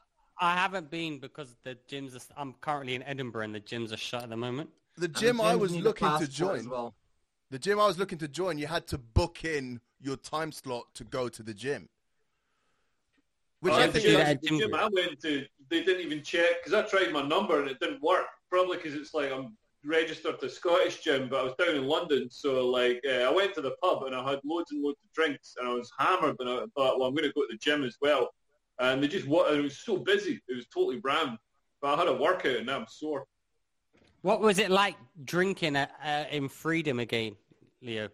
Speaker 1: I haven't been because the gyms are. I'm currently in Edinburgh and the gyms are shut at the moment.
Speaker 3: the gym
Speaker 4: the
Speaker 3: I was looking to join.
Speaker 4: as well.
Speaker 3: The gym I was looking to join, you had to book in your time slot to go to the gym. Which I think
Speaker 1: you
Speaker 2: gym,
Speaker 3: is,
Speaker 1: had
Speaker 2: the
Speaker 1: gym
Speaker 2: gym. I went to, they didn't even check because I tried my number and it didn't work. Probably because it's like I'm registered to Scottish gym, but I was down in London, so like uh, I went to the pub and I had loads and loads of drinks and I was hammered and I thought, well, I'm going to go to the gym as well. And they just wa- it was so busy, it was totally rammed. But I had a workout and now I'm sore.
Speaker 1: What was it like drinking at, uh, in freedom again, Leo?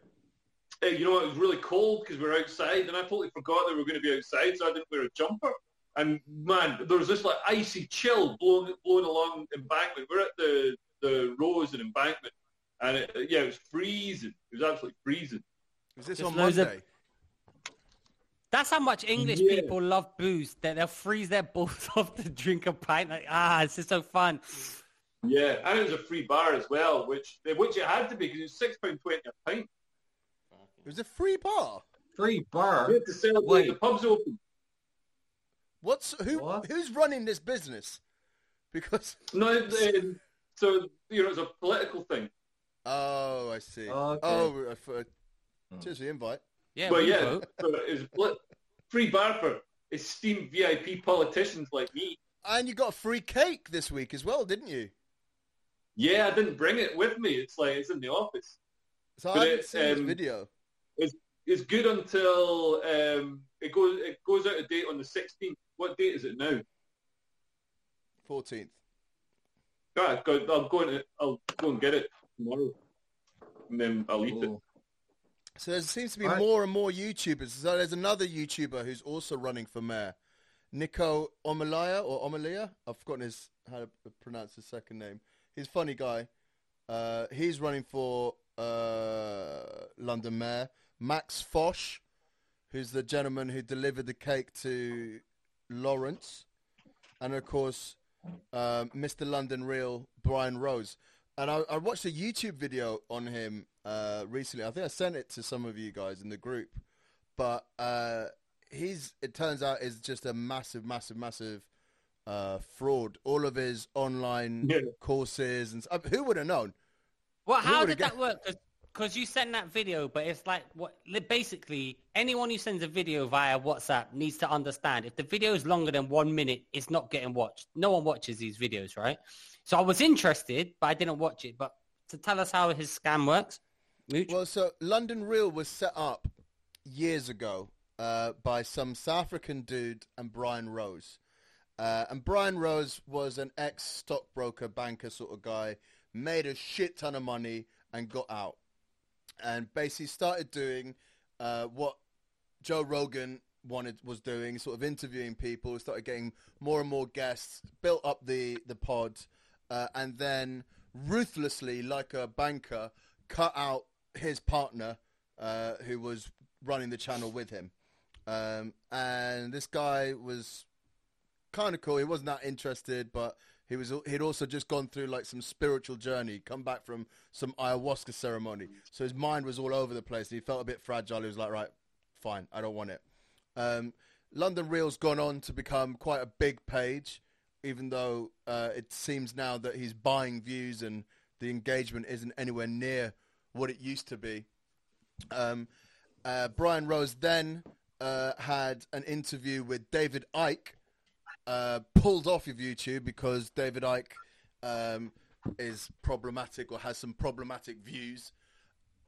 Speaker 2: Hey, you know, it was really cold because we were outside, and I totally forgot that we were going to be outside, so I didn't wear a jumper. And man, there was this like icy chill blowing blowing along embankment. We're at the the Rose and Embankment, and it, yeah, it was freezing. It was absolutely freezing.
Speaker 3: was this
Speaker 1: Just
Speaker 3: on
Speaker 1: loads of-
Speaker 3: Monday?
Speaker 1: That's how much English
Speaker 2: Yeah.
Speaker 1: people love booze that they'll freeze their balls off to drink a pint. Like, ah, it's just so fun.
Speaker 2: Yeah, and it was a free bar as well, which which it had to be because it was six pound twenty a pint.
Speaker 3: It was a free bar.
Speaker 4: Free bar.
Speaker 2: We had to celebrate
Speaker 4: Wait.
Speaker 2: the pubs open.
Speaker 3: What's who?
Speaker 4: What?
Speaker 3: Who's running this business? Because
Speaker 2: No, um, so you know, it's a political thing.
Speaker 3: oh, I see.
Speaker 4: Okay.
Speaker 3: Oh, I thought- cheers for the invite.
Speaker 1: Yeah,
Speaker 2: but yeah,
Speaker 1: vote.
Speaker 2: so it was free bar for esteemed VIP politicians like me.
Speaker 3: And you got a free cake this week as well, didn't you?
Speaker 2: Yeah, I didn't bring it with me. It's like it's in the office.
Speaker 3: So I
Speaker 2: But
Speaker 3: haven't
Speaker 2: it,
Speaker 3: seen this
Speaker 2: um,
Speaker 3: video.
Speaker 2: It's good until um, it goes it goes out of date on the 16th. What date is it now?
Speaker 3: 14th.
Speaker 2: God, God, I'll go and I'll go and get it tomorrow, and then I'll eat it.
Speaker 3: So there seems to be
Speaker 4: Alright.
Speaker 3: more and more YouTubers. So there's another YouTuber who's also running for mayor, Nico Omalia or Omalia. I've forgotten his how to pronounce his second name. He's a funny guy. Uh, he's running for uh, London mayor. Max Fosh, who's the gentleman who delivered the cake to Laurence, and of course, um, Mr. London Real Brian Rose. And I, I watched a YouTube video on him uh, recently. I think I sent it to some of you guys in the group. But uh, he's, it turns out, is just a massive, massive, massive uh, fraud. All of his online
Speaker 2: Yeah.
Speaker 3: courses and s- who would have known?
Speaker 1: Well, how
Speaker 3: would've
Speaker 1: did that work? Because you sent that video, but it's like what basically anyone who sends a video via WhatsApp needs to understand if the video is longer than one minute, it's not getting watched. No one watches these videos, right? So I was interested, but I didn't watch it. But to tell us how his scam works, Mooch.
Speaker 3: Well, so London Real was set up years ago uh, by some South African dude and Brian Rose. Uh, and Brian Rose was an ex-stockbroker, banker sort of guy, made a shit ton of money and got out. And basically started doing uh, what Joe Rogan wanted was doing, sort of interviewing people, started getting more and more guests, built up the, the pod, uh, and then ruthlessly, like a banker, cut out his partner uh, who was running the channel with him. Um, and this guy was kind of cool. He wasn't that interested, but He was he'd also just gone through like some spiritual journey, come back from some ayahuasca ceremony. So his mind was all over the place. He felt a bit fragile. He was like, right, fine, I don't want it. Um, London Real's gone on to become quite a big page, even though uh, it seems now that he's buying views and the engagement isn't anywhere near what it used to be. Um, uh, Brian Rose then uh, had an interview with David Icke, uh, pulled off of YouTube because David Icke um, is problematic or has some problematic views,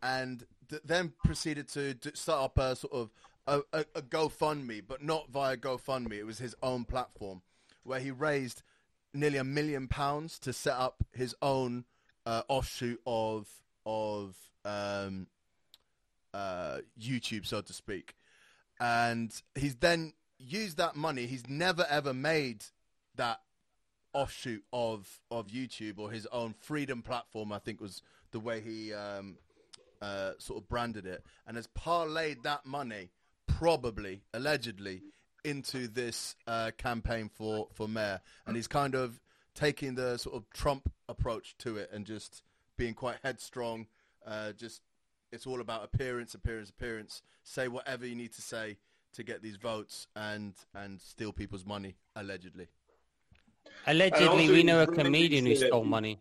Speaker 3: and th- then proceeded to d- start up a sort of a, a, a GoFundMe, but not via GoFundMe. It was his own platform where he raised nearly a million pounds to set up his own uh, offshoot of of um, uh, YouTube, so to speak. And he's then used that money. He's never ever made that offshoot of of YouTube or his own freedom platform. I think was the way he um, uh, sort of branded it, and has parlayed that money, probably allegedly, into this uh, campaign for for mayor. And he's kind of taking the sort of Trump approach to it and just being quite headstrong. Uh, just it's all about appearance, appearance, appearance. Say whatever you need to say to get these votes and and steal people's money allegedly.
Speaker 1: Allegedly, we know a comedian who stole money.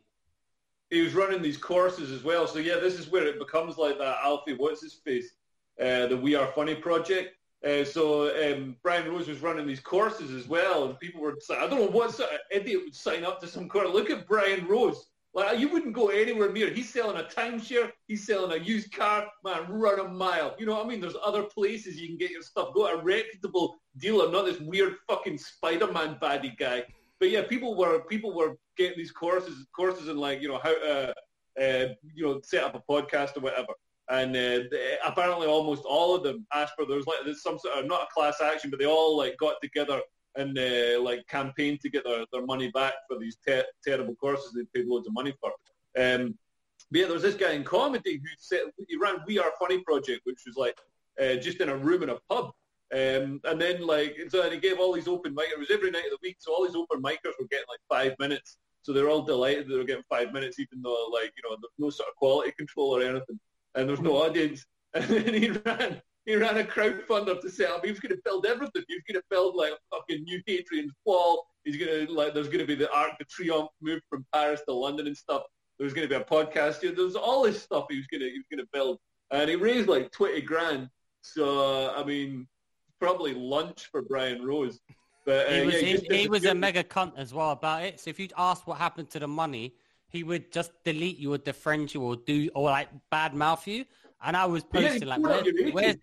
Speaker 2: he was running these courses as well. So yeah, this is where it becomes like that Alfie, what's his face, uh, the We Are Funny project. Uh, so um, Brian Rose was running these courses as well, and people were saying, I don't know what sort of idiot would sign up to some course. Look at Brian Rose. Like you wouldn't go anywhere near. He's selling a timeshare. He's selling a used car. Man, run a mile. You know what I mean? There's other places you can get your stuff. Go to a reputable dealer, not this weird fucking Spider-Man baddie guy. But yeah, people were people were getting these courses courses in like you know how to uh, you know set up a podcast or whatever. And uh, they- apparently, almost all of them asked for there's like there's some sort of not a class action, but they all like got together and uh, like campaigned to get their, their money back for these te- terrible courses they paid loads of money for. Um, but yeah, there was this guy in comedy who said he ran We Are Funny project, which was like uh, just in a room in a pub. Um, and then like so and he gave all these open mic. It was every night of the week, so all these open micers were getting like five minutes. So they're all delighted they were getting five minutes, even though like you know there's no sort of quality control or anything, and there's no audience. And then he ran he ran a crowdfunder to set up. He was going to build everything. He was going to build like a fucking new Hadrian's Wall. He's going to like there's going to be the Arc de Triomphe move from Paris to London and stuff. There's going to be a podcast here. There's all this stuff he was going to he was going to build, and he raised like twenty grand. So I mean, probably lunch for Brian Rose. But uh,
Speaker 1: He was,
Speaker 2: yeah,
Speaker 1: he,
Speaker 2: just
Speaker 1: he was a mega cunt as well about it. So if you ask what happened to the money, he would just delete you or defriend you or do or like bad mouth you. And I was
Speaker 2: Yeah,
Speaker 1: posting like,
Speaker 2: pulled
Speaker 1: where's.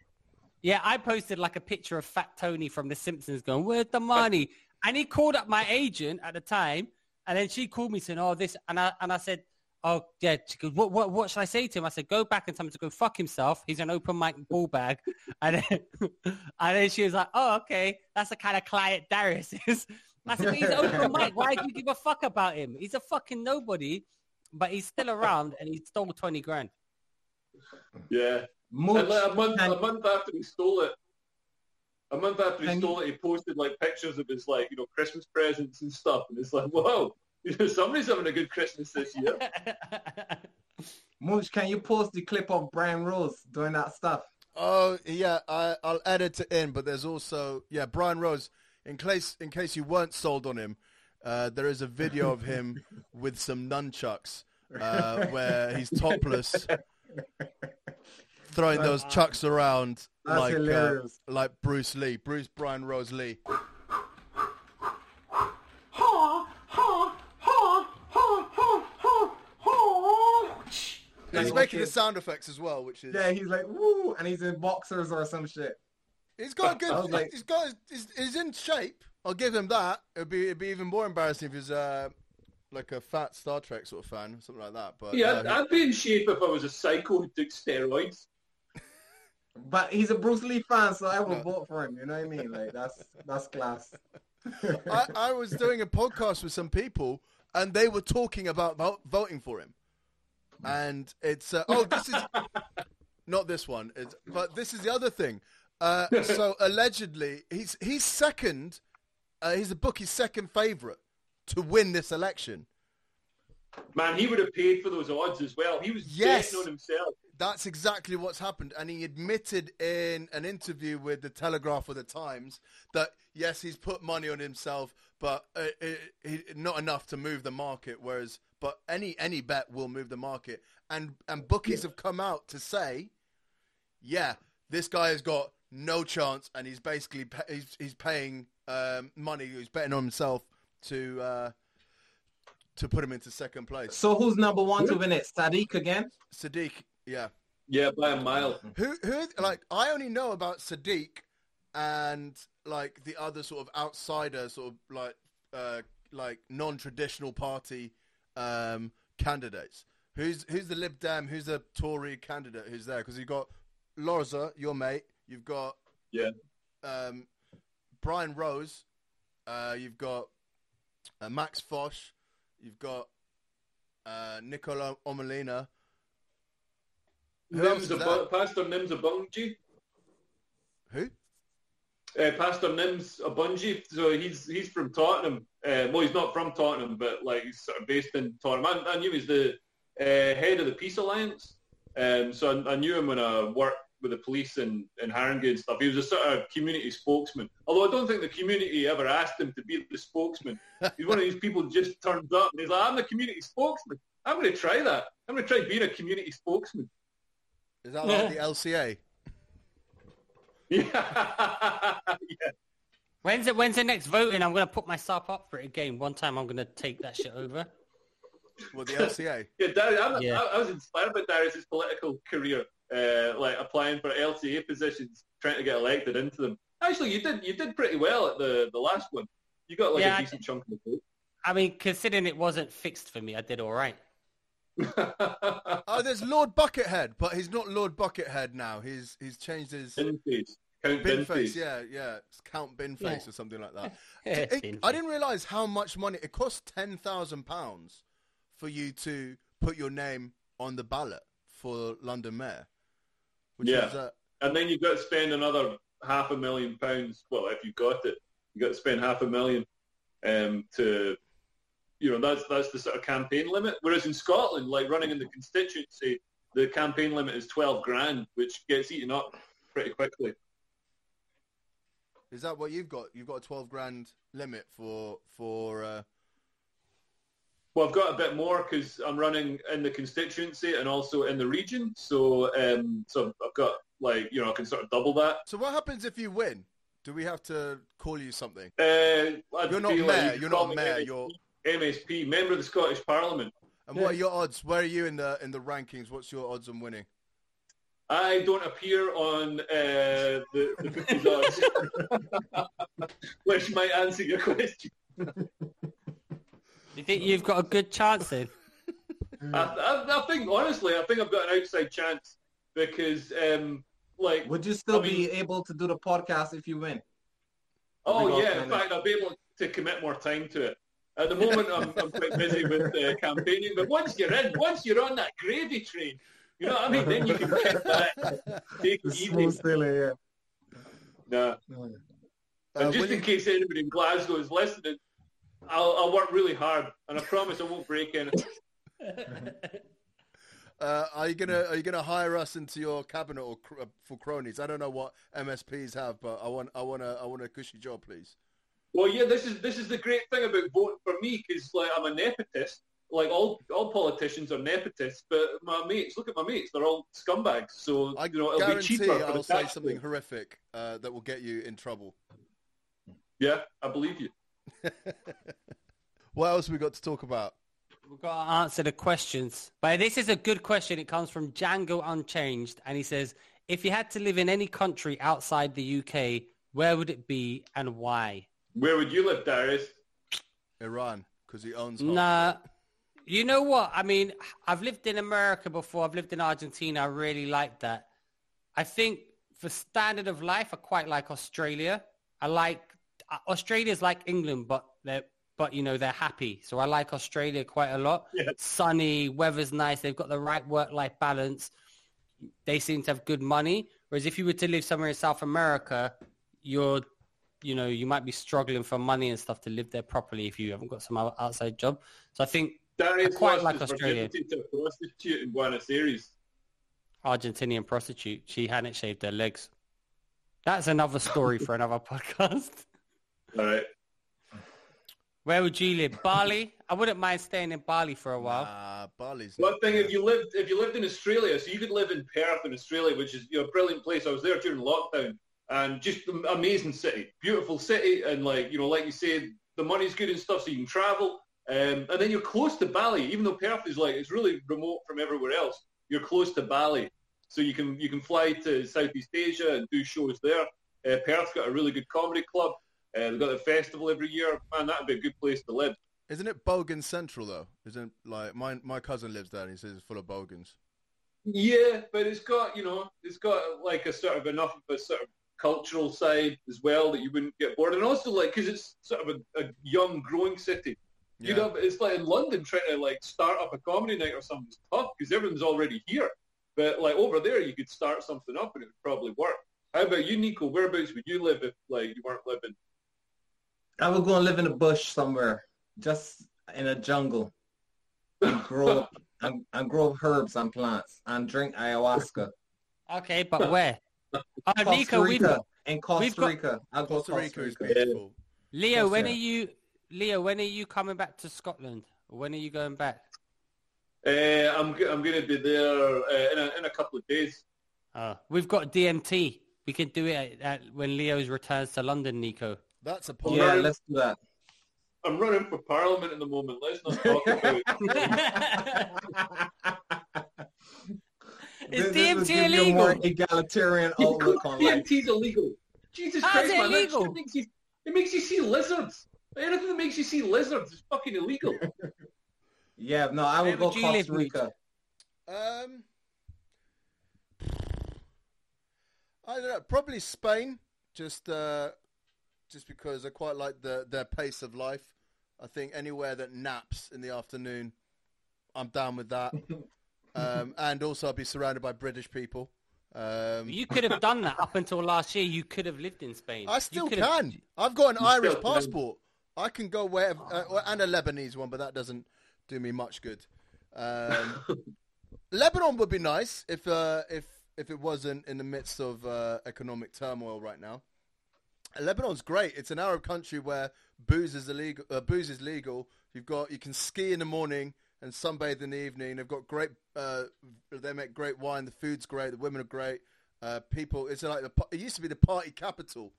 Speaker 1: Yeah, I posted like a picture of Fat Tony from The Simpsons going, "Where's the money?" And he called up my agent at the time, and then she called me saying, "Oh, this," and I and I said, "Oh, yeah." She goes, "What what what should I say to him?" I said, "Go back and tell him to go fuck himself. He's an open mic ball bag." And then, and then she was like, "Oh, okay, that's the kind of client Darius is." I said, "He's open mic. Why do you give a fuck about him? He's a fucking nobody." But he's still around, and he stole twenty grand.
Speaker 2: Yeah.
Speaker 4: Mooch,
Speaker 2: like a month,
Speaker 4: can-
Speaker 2: a month after he stole it, a month after he
Speaker 4: Can
Speaker 2: stole it, he posted like pictures of his like you know Christmas presents and stuff, and it's like, whoa, somebody's having a good Christmas this year.
Speaker 4: Mooch, can you post the clip of Brian Rose doing that stuff?
Speaker 3: Oh yeah, I, I'll add it to in. But there's also yeah, Brian Rose. In case in case you weren't sold on him, uh, there is a video of him with some nunchucks uh, where he's topless, throwing those chucks around like uh, like Bruce Lee, Bruce Brian Rose Lee. He's making the sound effects as well, which is
Speaker 4: Yeah, he's like, woo, and he's in boxers or some shit.
Speaker 3: He's got a good.
Speaker 4: Like-
Speaker 3: he's got. He's, he's in shape. I'll give him that. It'd be it'd be even more embarrassing if he's uh, like a fat Star Trek sort of fan, something like that. But
Speaker 2: Yeah,
Speaker 3: uh,
Speaker 2: I'd, I'd be in shape if I was a psycho who took steroids.
Speaker 4: But he's a Bruce Lee fan, so I will vote for him. You know what I mean? Like that's that's class.
Speaker 3: I, I was doing a podcast with some people, and they were talking about vo- voting for him. And it's uh, oh, this is not this one, it's, but this is the other thing. Uh, so allegedly, he's he's second. Uh, he's a bookie's second favorite to win this election.
Speaker 2: Man, he would have paid for those odds as well. He was
Speaker 3: Yes.
Speaker 2: betting on himself.
Speaker 3: That's exactly what's happened. And he admitted in an interview with the Telegraph or the Times that, yes, he's put money on himself, but uh, uh, not enough to move the market. Whereas, but any any bet will move the market. And and bookies have come out to say, yeah, this guy has got no chance, and he's basically he's he's paying um, money. He's betting on himself to uh, to put him into second place.
Speaker 4: So who's number one to win it? Sadiq again?
Speaker 3: Sadiq, yeah.
Speaker 2: Yeah, by a mile.
Speaker 3: Who who like I only know about Sadiq and like the other sort of outsider sort of like uh like non-traditional party um candidates. Who's who's the Lib Dem? Who's the Tory candidate who's there? Because you've got Lorza, your mate. You've got
Speaker 2: Yeah.
Speaker 3: um, Brian Rose. Uh, you've got uh, Max Fosh. You've got uh, Niko Omilana.
Speaker 2: Nims
Speaker 3: there?
Speaker 2: Pastor Nims Obunge.
Speaker 3: Who?
Speaker 2: Uh, Pastor Nims Obunge. So he's he's from Tottenham. Uh, well, he's not from Tottenham, but like he's sort of based in Tottenham. I, I knew he was the uh, head of the Peace Alliance. Um, so I, I knew him when I worked with the police in, in Haringey and stuff. He was a sort of community spokesman. Although I don't think the community ever asked him to be the spokesman. He's one of these people who just turns up and he's like, I'm the community spokesman. I'm going to try that. I'm going to try being a community spokesman.
Speaker 3: Is that like the LCA?
Speaker 2: Yeah. yeah.
Speaker 1: When's it? When's the next voting? I'm gonna put myself up for it again. One time, I'm gonna take that shit over.
Speaker 3: Well, the LCA.
Speaker 2: Yeah, Darius, I'm,
Speaker 1: Yeah.
Speaker 2: I, I was inspired by Darius's political career, uh, like applying for LCA positions, trying to get elected into them. Actually, you did you did pretty well at the, the last one. You got like
Speaker 1: Yeah, I
Speaker 2: a decent chunk of the vote.
Speaker 1: I mean, considering it wasn't fixed for me, I did all right.
Speaker 3: Oh, there's Lord Buckethead, but he's not Lord Buckethead now. He's he's changed his
Speaker 2: Binface. Count
Speaker 3: bin
Speaker 2: Binface.
Speaker 3: face. Yeah, yeah, it's Count Bin
Speaker 1: Yeah.
Speaker 3: face or something like that.
Speaker 1: Yeah,
Speaker 3: It- I didn't realize how much money it costs. Ten thousand pounds for you to put your name on the ballot for London Mayor. Which
Speaker 2: Yeah.
Speaker 3: is,
Speaker 2: And then you've got to spend another half a million pounds. Well, if you got it, you've got to spend half a million um, to, you know, that's that's the sort of campaign limit. Whereas in Scotland, like running in the constituency, the campaign limit is twelve grand, which gets eaten up pretty quickly.
Speaker 3: is that what you've got? You've got a twelve grand limit for for. Uh,
Speaker 2: Well, I've got a bit more because I'm running in the constituency and also in the region. So, um, so I've got like you know I can sort of double that.
Speaker 3: so what happens if you win? Do we have to call you something?
Speaker 2: Uh,
Speaker 3: You're not
Speaker 2: feel like
Speaker 3: mayor.
Speaker 2: you
Speaker 3: you're not mayor.
Speaker 2: MSP,
Speaker 3: You're
Speaker 2: MSP, member of the Scottish Parliament.
Speaker 3: and what are your odds? Where are you in the in the rankings? What's your odds on winning?
Speaker 2: I don't appear on uh, the, the bookie's odds, which might answer your question.
Speaker 1: You think you've got a good chance then?
Speaker 2: I, I, I think, honestly, I think I've got an outside chance because, um, like,
Speaker 4: Would you still
Speaker 2: I mean-
Speaker 4: be able to do the podcast if you win?
Speaker 2: oh yeah, in fact, I'll be able to commit more time to it. At the moment, I'm, I'm quite busy with uh, campaigning, but once you're in, once you're on that gravy train, you know what I mean? Then you can kick back, take it easy.
Speaker 4: yeah.
Speaker 2: Nah.
Speaker 3: Uh,
Speaker 2: And just in
Speaker 3: you-
Speaker 2: case anybody in Glasgow is listening, I'll, I'll work really hard, and I promise I won't break in.
Speaker 3: Uh, are you gonna are you gonna hire us into your cabinet or cr- uh, for cronies? I don't know what MSPs have, but I want I want a I want a cushy job, please.
Speaker 2: Well, yeah, this is this is the great thing about voting for me because like I'm a nepotist. Like all all politicians are nepotists, but my mates, look at my mates, they're all scumbags. So
Speaker 3: I
Speaker 2: you know it'll be cheaper.
Speaker 3: I'll say something horrific uh, that will get you in trouble.
Speaker 2: Yeah, I believe you.
Speaker 3: What else we got to talk about?
Speaker 1: We've got to answer the questions. But this is a good question. It comes from Django Unchanged. And he says, if you had to live in any country outside the UK, where would it be and why?
Speaker 2: Where would you live, Darius?
Speaker 3: Iran, because he owns. half.
Speaker 1: Nah. You know what? I mean, I've lived in America before. I've lived in Argentina. I really like that. I think for standard of life, I quite like Australia. I like uh, Australia's like England, but they're but you know they're happy. So I like Australia quite a lot.
Speaker 2: Yeah.
Speaker 1: Sunny, weather's nice. They've got the right work-life balance. They seem to have good money. Whereas if you were to live somewhere in South America, you're you know, you might be struggling for money and stuff to live there properly if you haven't got some outside job. So I think
Speaker 2: Darius
Speaker 1: quite like Australia.
Speaker 2: virginity to a prostitute in Buenos Aires.
Speaker 1: Argentinian prostitute, she hadn't shaved her legs. That's another story for another podcast.
Speaker 2: All right.
Speaker 1: Where would you live? Bali? I wouldn't mind staying in Bali for a while.
Speaker 3: Ah, Bali's.
Speaker 2: One thing,
Speaker 3: bad.
Speaker 2: if you lived if you lived in Australia, so you could live in Perth in Australia, which is you know a brilliant place. I was there during lockdown, and just an amazing city, beautiful city, and like you know, like you said, the money's good and stuff, so you can travel. Um, and then you're close to Bali, even though Perth is like it's really remote from everywhere else. You're close to Bali, so you can you can fly to Southeast Asia and do shows there. Uh, Perth's got a really good comedy club. Uh, they've got a festival every year. Man, that'd be a good place to live.
Speaker 3: Isn't it Bogan Central though? Isn't like my my cousin lives there and he says it's full of bogans.
Speaker 2: Yeah, but it's got you know it's got like a sort of enough of a sort of cultural side as well that you wouldn't get bored, and also like because it's sort of a, a young, growing city. You know, it's like in London trying to like start up a comedy night or something is tough because everyone's already here. But like over there, you could start something up and it would probably work. How about you, Nico? Whereabouts would you live if like you weren't living?
Speaker 4: I would go and live in a bush somewhere, just in a jungle, and grow and, and grow herbs and plants and drink ayahuasca.
Speaker 1: Okay, but where? Uh,
Speaker 4: Costa
Speaker 1: Nico, we've,
Speaker 4: Rica. In Costa
Speaker 1: we've got-
Speaker 4: Rica. I'll go
Speaker 3: Costa Rica is beautiful.
Speaker 1: Leo, when are you, Leo, when are you coming back to Scotland? When are you going back?
Speaker 2: Uh, I'm g- I'm going to be there uh, in a in a couple of days.
Speaker 1: Uh, we've got DMT. We can do it at, at, when Leo's returns to London, Nico.
Speaker 3: That's a
Speaker 2: Yeah.
Speaker 3: yeah.
Speaker 4: Yeah, let's do that.
Speaker 2: I'm running for Parliament at the moment. Let's not talk about
Speaker 1: Is
Speaker 4: This- this will
Speaker 1: DMT
Speaker 4: give you a
Speaker 1: illegal?
Speaker 4: more egalitarian outlook on life.
Speaker 2: DMT's illegal. Jesus
Speaker 1: How's
Speaker 2: Christ,
Speaker 1: it
Speaker 2: man!
Speaker 1: illegal?
Speaker 2: shit makes you, it makes you see lizards. Anything that makes you see lizards is fucking illegal.
Speaker 4: Yeah, no, I
Speaker 1: Where
Speaker 4: would go
Speaker 1: would live,
Speaker 4: Costa Rica.
Speaker 3: Um, I don't know. Probably Spain, just uh, just because I quite like the their pace of life. I think anywhere that naps in the afternoon, I'm down with that. um, and also, I'll be surrounded by British people. Um,
Speaker 1: You could have done that up until last year. You could have lived in Spain.
Speaker 3: I
Speaker 1: You
Speaker 3: still
Speaker 1: could have-
Speaker 3: can. I've got an
Speaker 2: You
Speaker 3: Irish
Speaker 2: still can.
Speaker 3: passport. I can go wherever, uh, and a Lebanese one, but that doesn't do me much good. Um, Lebanon would be nice if uh, if if it wasn't in the midst of uh, economic turmoil right now. Lebanon's great. It's an Arab country where booze is illegal. Uh, booze is legal. You've got you can ski in the morning and sunbathe in the evening. They've got great. Uh, they make great wine. The food's great. The women are great. Uh, people. It's like the, it used to be the party capital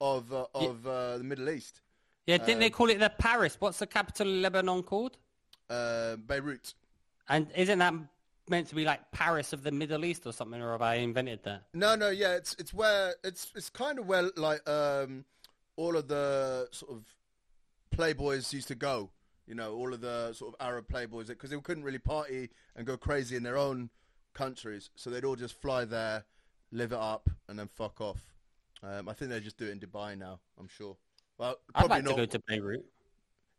Speaker 3: of uh, of uh, the Middle East.
Speaker 1: Yeah, didn't they
Speaker 3: Um,
Speaker 1: call it the Paris? What's the capital of Lebanon called?
Speaker 3: Uh, Beirut.
Speaker 1: And isn't that meant to be like Paris of the Middle East or something? Or have I invented that?
Speaker 3: No, no, yeah, it's it's where it's it's kind of where like um all of the sort of playboys used to go. You know, all of the sort of Arab playboys because they couldn't really party and go crazy in their own countries, so they'd all just fly there, live it up, and then fuck off. Um, I think they just do it in Dubai now. I'm sure. Well,
Speaker 1: I'd
Speaker 3: probably
Speaker 1: like
Speaker 3: not.
Speaker 1: to go to Beirut.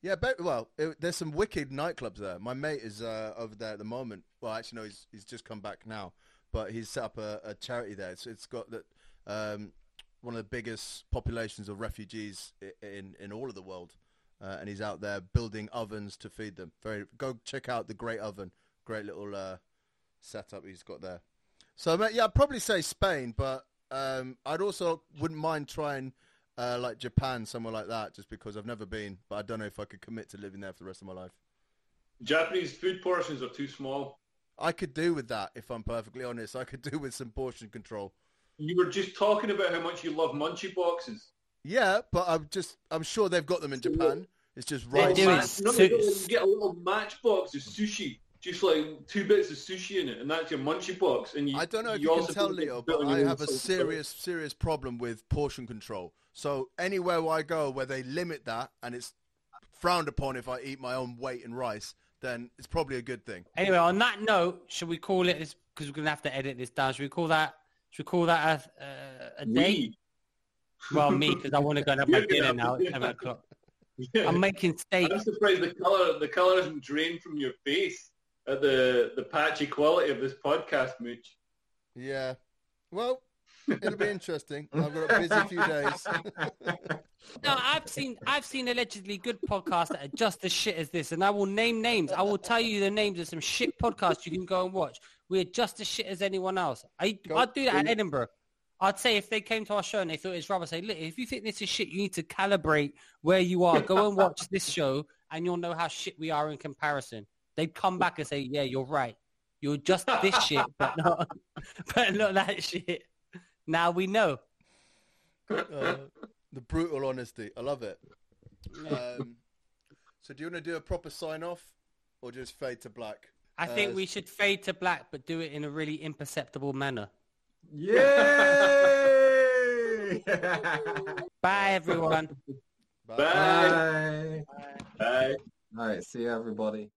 Speaker 3: Yeah, but, well, it, there's some wicked nightclubs there. My mate is uh, over there at the moment. Well, actually, no, he's he's just come back now, but he's set up a, a charity there. It's it's got that um, one of the biggest populations of refugees in in all of the world, uh, and he's out there building ovens to feed them. Very go check out the Great Oven. Great little uh, setup he's got there. So yeah, I'd probably say Spain, but um, I'd also wouldn't mind trying uh, like Japan, somewhere like that, just because I've never been, but I don't know if I could commit to living there for the rest of my life.
Speaker 2: Japanese food portions are too small.
Speaker 3: I could do with that, if I'm perfectly honest. I could do with some portion control.
Speaker 2: You were just talking about how much you love munchie boxes.
Speaker 3: Yeah, but I'm just, I'm sure they've got them in Japan. It's just
Speaker 1: They do it.
Speaker 2: Match- no,
Speaker 1: Su-
Speaker 2: no, you get a little matchbox of sushi, just like two bits of sushi in it, and that's your munchie box. And you,
Speaker 3: I don't know if
Speaker 2: you
Speaker 3: you, can tell, Leo, but I have a serious, serious problem with portion control. So anywhere where I go where they limit that and it's frowned upon if I eat my own weight in rice, then it's probably a good thing.
Speaker 1: Anyway, on that note, should we call it? Because we're gonna have to edit this down. Should we call that? Should we call that a, uh, a day? Well, me, because I want to go and have my dinner
Speaker 2: have
Speaker 1: now
Speaker 2: to-
Speaker 1: at seven o'clock.
Speaker 2: Yeah.
Speaker 1: I'm making steak.
Speaker 2: I'm surprised the color the color isn't drained from your face at the the patchy quality of this podcast, Mooch.
Speaker 3: Yeah. Well, It'll be interesting. I've got a busy few days.
Speaker 1: No, I've seen I've seen allegedly good podcasts that are just as shit as this, and I will name names. I will tell you the names of some shit podcasts you can go and watch. We're just as shit as anyone else. I
Speaker 3: Go-
Speaker 1: I'd do that at Edinburgh. I'd say if they came to our show and they thought it was rubber, say, look, if you think this is shit, you need to calibrate where you are. Go and watch this show, and you'll know how shit we are in comparison. They'd come back and say, yeah, you're right. You're just this shit, but not, but not that shit. Now we know.
Speaker 3: Uh, the brutal honesty. I love it. Um, so do you want to do a proper sign off or just fade to black?
Speaker 1: I think
Speaker 3: Uh,
Speaker 1: we should fade to black, but do it in a really imperceptible manner.
Speaker 4: Yay!
Speaker 1: Bye, everyone.
Speaker 3: Bye.
Speaker 4: Bye.
Speaker 2: Bye.
Speaker 4: All right, see you everybody.